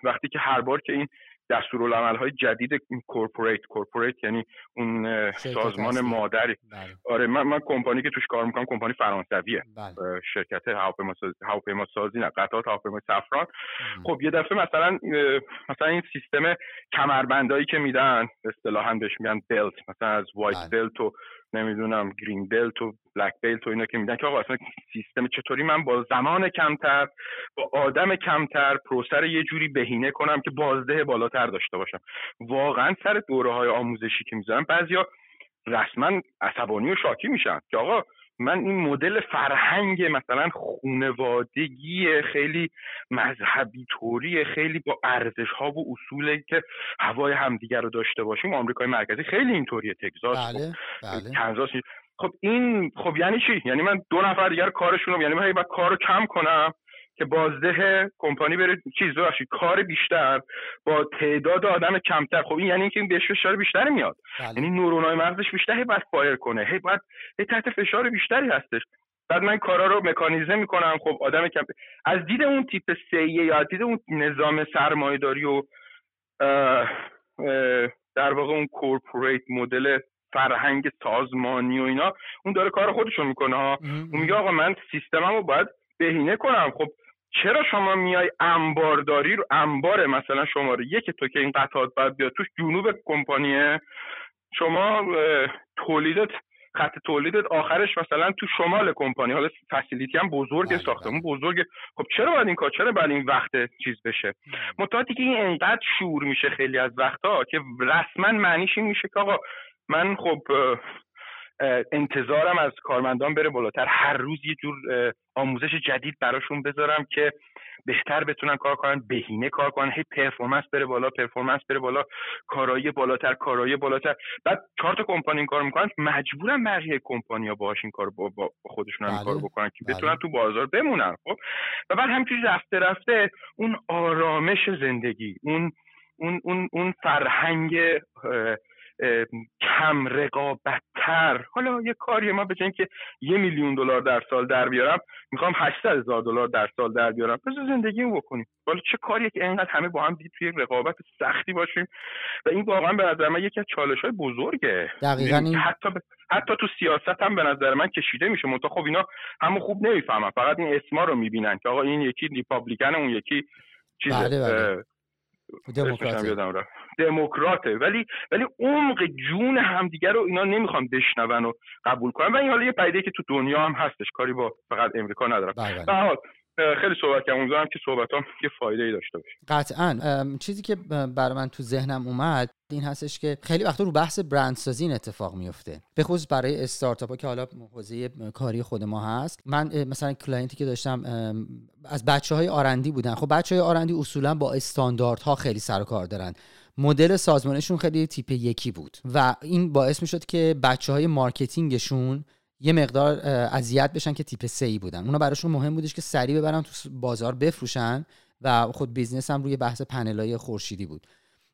وقتی که هر بار که این دستورالعمل های جدید corporate corporate یعنی اون سازمان مادری بله. آره من من کمپانی که توش کار می‌کنم کمپانی فرانسویه بله. شرکت هواپیما سازی نه قطعات هواپیما Safran خب یه دفعه مثلا مثلا این سیستم کمربندایی که میدن اصطلاحا بهش میگن belt مثلا از white بله. belt و نمی‌دونم green belt و black belt و اینا که میدن که آقا اصلا سیستم چطوری؟ من با زمان کمتر با آدم کمتر پروسر یه جوری بهینه کنم که بازده بالاتر داشته باشم. واقعا سر دوره های آموزشی که می‌ذارم بعضیا رسما عصبانی و شاکی میشن که آقا من این مدل فرهنگ مثلا خونوادگی خیلی مذهبی طوری خیلی با ارزش ها و اصولی که هوای همدیگر رو داشته باشیم آمریکای مرکزی خیلی اینطوریه تگزاس بله، بله. خب این خب یعنی چی یعنی من دو نفر دیگر کارشون رو یعنی من باید کار رو کم کنم که بازده کمپانی بره چیز باشی کار بیشتر با تعداد آدم کمتر. خب این یعنی اینکه این بهش فشار بیشتری میاد. بله. یعنی نورونای مغزش بیشتر هی باید fire کنه. هی باید هی تحت فشار بیشتری هستش. بعد من کارا رو مکانیزه می‌کنم. خب آدم کم از دید اون تیپ سه ایه یا از دید اون نظام سرمایه‌داری و در واقع اون corporate مدل فرهنگ سازمانی و اینا اون داره کار خودشو می‌کنه ها. اون میگه آقا من سیستمم رو باید بهینه کنم. خب چرا شما میای انبارداری رو انبار مثلا شماره یک تو که این قطعات باید بیاد توش جنوب کمپانیه؟ شما تولیدت خط تولیدت آخرش مثلا تو شمال کمپانی. حالا فسیلیتی هم بزرگ ساختمون. بزرگ. خب چرا باید این کار؟ چرا باید این وقت چیز بشه؟ متعاطی که این انقدر شور میشه خیلی از وقتها که رسما معنیش این میشه که آقا من خب انتظارم از کارمندان بره بالاتر. هر روز یه جور آموزش جدید براشون بذارم که بهتر بتونن کار کنن بهینه کار کنن. هی پرفورمنس بره بالا پرفورمنس بره بالا کارایی بالاتر کارایی بالاتر. بعد چهار تا کمپانی این کار می‌کنن. مجبورن بقیه کمپانیا باهاش این کار با, با خودشون هم کار بله. بکنن که بتونن بله. تو بازار بمونن خب؟ و بعد همینجوری رفته رفته اون آرامش زندگی اون اون اون اون فرهنگ کم رقابتتر حالا یه کاری ما به که یه میلیون دلار در سال در بیارم می‌خوام 800 هزار دلار در سال در بیارم. بذار زندگی بکنیم. حالا چه کاریه که اینقدر همه با هم دید توی رقابت سختی باشیم؟ و این واقعا به نظر من یکی از چالش های بزرگه. دقیقا این... حتی حتی تو سیاست هم به نظر من کشیده میشه. منتها خب اینا همو خوب نمی‌فهمن. فقط این اسما رو می‌بینن که آقا این یکی ریپابلیکن اون یکی چیز بله بله. دموکراته. ولی ولی عمق جون همدیگه رو اینا نمی‌خوان بشنون و قبول کنن. و این حالا یه پدیده که تو دنیا هم هستش. کاری با فقط امریکا ندارم. بله، به حال خیلی صحبت کردم. امیدوارم که صحبتام یه فایده ای داشته باشه. قطعا. چیزی که برای من تو ذهنم اومد این هستش که خیلی وقتا رو بحث برندسازی این اتفاق میفته به خصوص برای استارتاپ ها که حالا حوزه کاری خود ما هست. من مثلا client ی که داشتم از بچه های R&D بودن. خب بچه های R&D اصولا با استانداردها خیلی سر و کار دارن. مدل سازمانشون خیلی تیپ یکی بود و این باعث می شد که بچه های marketing شون یه مقدار اذیت بشن که تیپ سه ای بودن. اونا براشون مهم بودش که سریع ببرن تو بازار بفروشن و خود business هم روی بحث پنلای خورشیدی بود.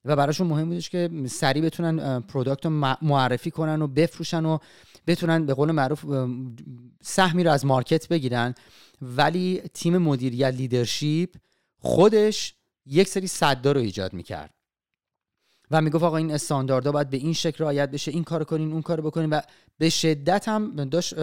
و براشون مهم بودش که سریع بتونن product رو معرفی کنن و بفروشن و بتونن به قول معروف سهمی رو از market بگیرن. ولی تیم مدیریت leadership خودش یک سری سدا رو ایجاد می‌کرد. و می‌گفت آقا این استانداردها باید به این شکل رعایت بشه این کارو کنین اون کارو بکنین و به شدت هم داشت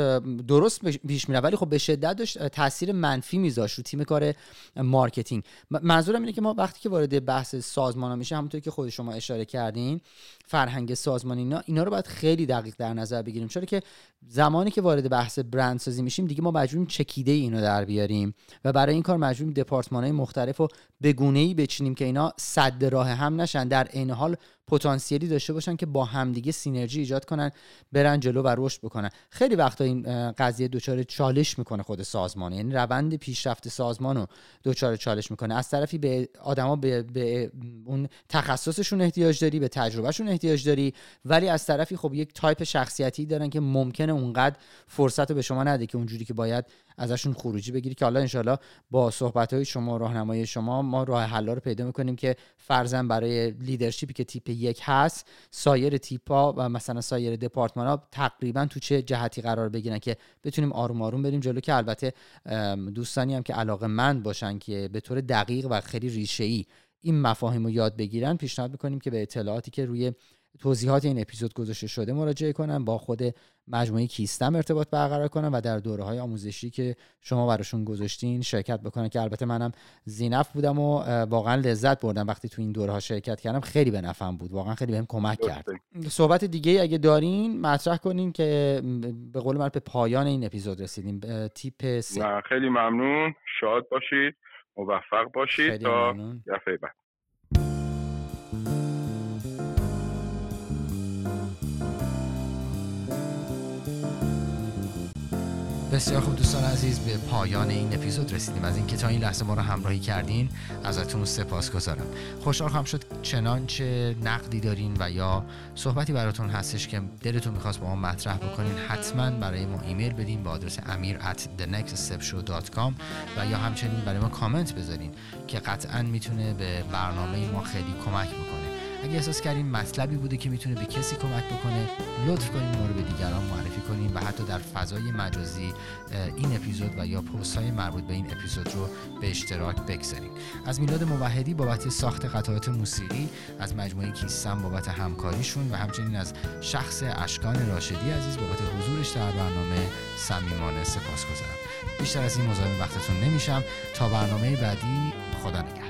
درست پیش میره ولی خب به شدت داشت تاثیر منفی میذاشت رو تیم کار marketing. منظورم اینه که ما وقتی که وارد بحث سازمان ها میشه همونطور که خود شما اشاره کردین فرهنگ سازمانی اینا اینا رو باید خیلی دقیق در نظر بگیریم. چرا که زمانی که وارد بحث برند سازی میشیم دیگه ما مجبوریم چکیده اینو در بیاریم و برای این کار مجبوریم دپارتمان های مختلف رو به گونه ای بچینیم که اینا صد راه هم نشن. در عین حال پتانسیلی داشته باشن که با همدیگه سینرژی ایجاد کنن برن جلو و رشد بکنن. خیلی وقتا این قضیه دچار چالش می‌کنه خود سازمان. یعنی روند پیشرفت سازمان رو دچار چالش می‌کنه. از طرفی به آدما به, به اون تخصصشون احتیاج داری به تجربهشون احتیاج داری ولی از طرفی خب یک تایپ شخصیتی دارن که ممکنه اونقدر فرصت رو به شما نده که اونجوری که باید ازشون خروجی بگیری که حالا انشالله با صحبت های شما راهنمای شما ما راه حل رو پیدا می‌کنیم که فرضا برای leadership ی که تیپ یک هست سایر تیپ ها و مثلا سایر دپارتمان ها تقریبا تو چه جهتی قرار بگیرن که بتونیم آروم آروم بریم جلو که البته دوستانی هم که علاقه مند باشن که به طور دقیق و خیلی ریشه ای این مفاهیم رو یاد بگیرن پیشنهاد می‌کنیم که به اطلاعاتی که روی توضیحات این اپیزود گذاشته شده مراجعه کنن با خود مجموعه کیستم ارتباط برقرار کنن و در دوره های آموزشی که شما براشون گذاشتین شرکت بکنن که البته منم زینف بودم و واقعا لذت بردم وقتی تو این دوره ها شرکت کردم. خیلی به نفعم بود. واقعا خیلی بهم کمک کرد. صحبت دیگه اگه دارین مطرح کنین که به قول من به پایان این اپیزود رسیدیم. تیپ سه. خیلی ممنون. شاد باشید. موفق باشید تا دفعه بعد. بسیار خوب دوستان عزیز به پایان این اپیزود رسیدیم. از اینکه تا این لحظه ما رو همراهی کردین ازتون سپاس گذارم. خوشحال خواهم شد چنانچه نقدی دارین و یا صحبتی براتون هستش که دلتون می‌خواست با ما مطرح بکنین حتما برای ما ایمیل بدین با آدرس امیر at thenextstepshow.com و یا همچنین برای ما کامنت بذارین که قطعا می‌تونه به برنامه ما خیلی کمک بکنه. اگه احساس کردین مطلبی بوده که می‌تونه به کسی کمک بکنه لطف کنین ما رو به دیگران معرفی کنین و حتی در فضای مجازی این اپیزود و یا پست های مربوط به این اپیزود رو به اشتراک بگذارین. از میلاد موحدی بابت ساخت قطعات موسیقی از مجموعه کیسم بابت همکاریشون و همچنین از شخص اشکان راشدی عزیز بابت حضورش در برنامه صمیمانه سپاس گذارم بیشتر از این مزاحم وقتتون نمیشم. تا برنامه بعدی خدا نگهدار.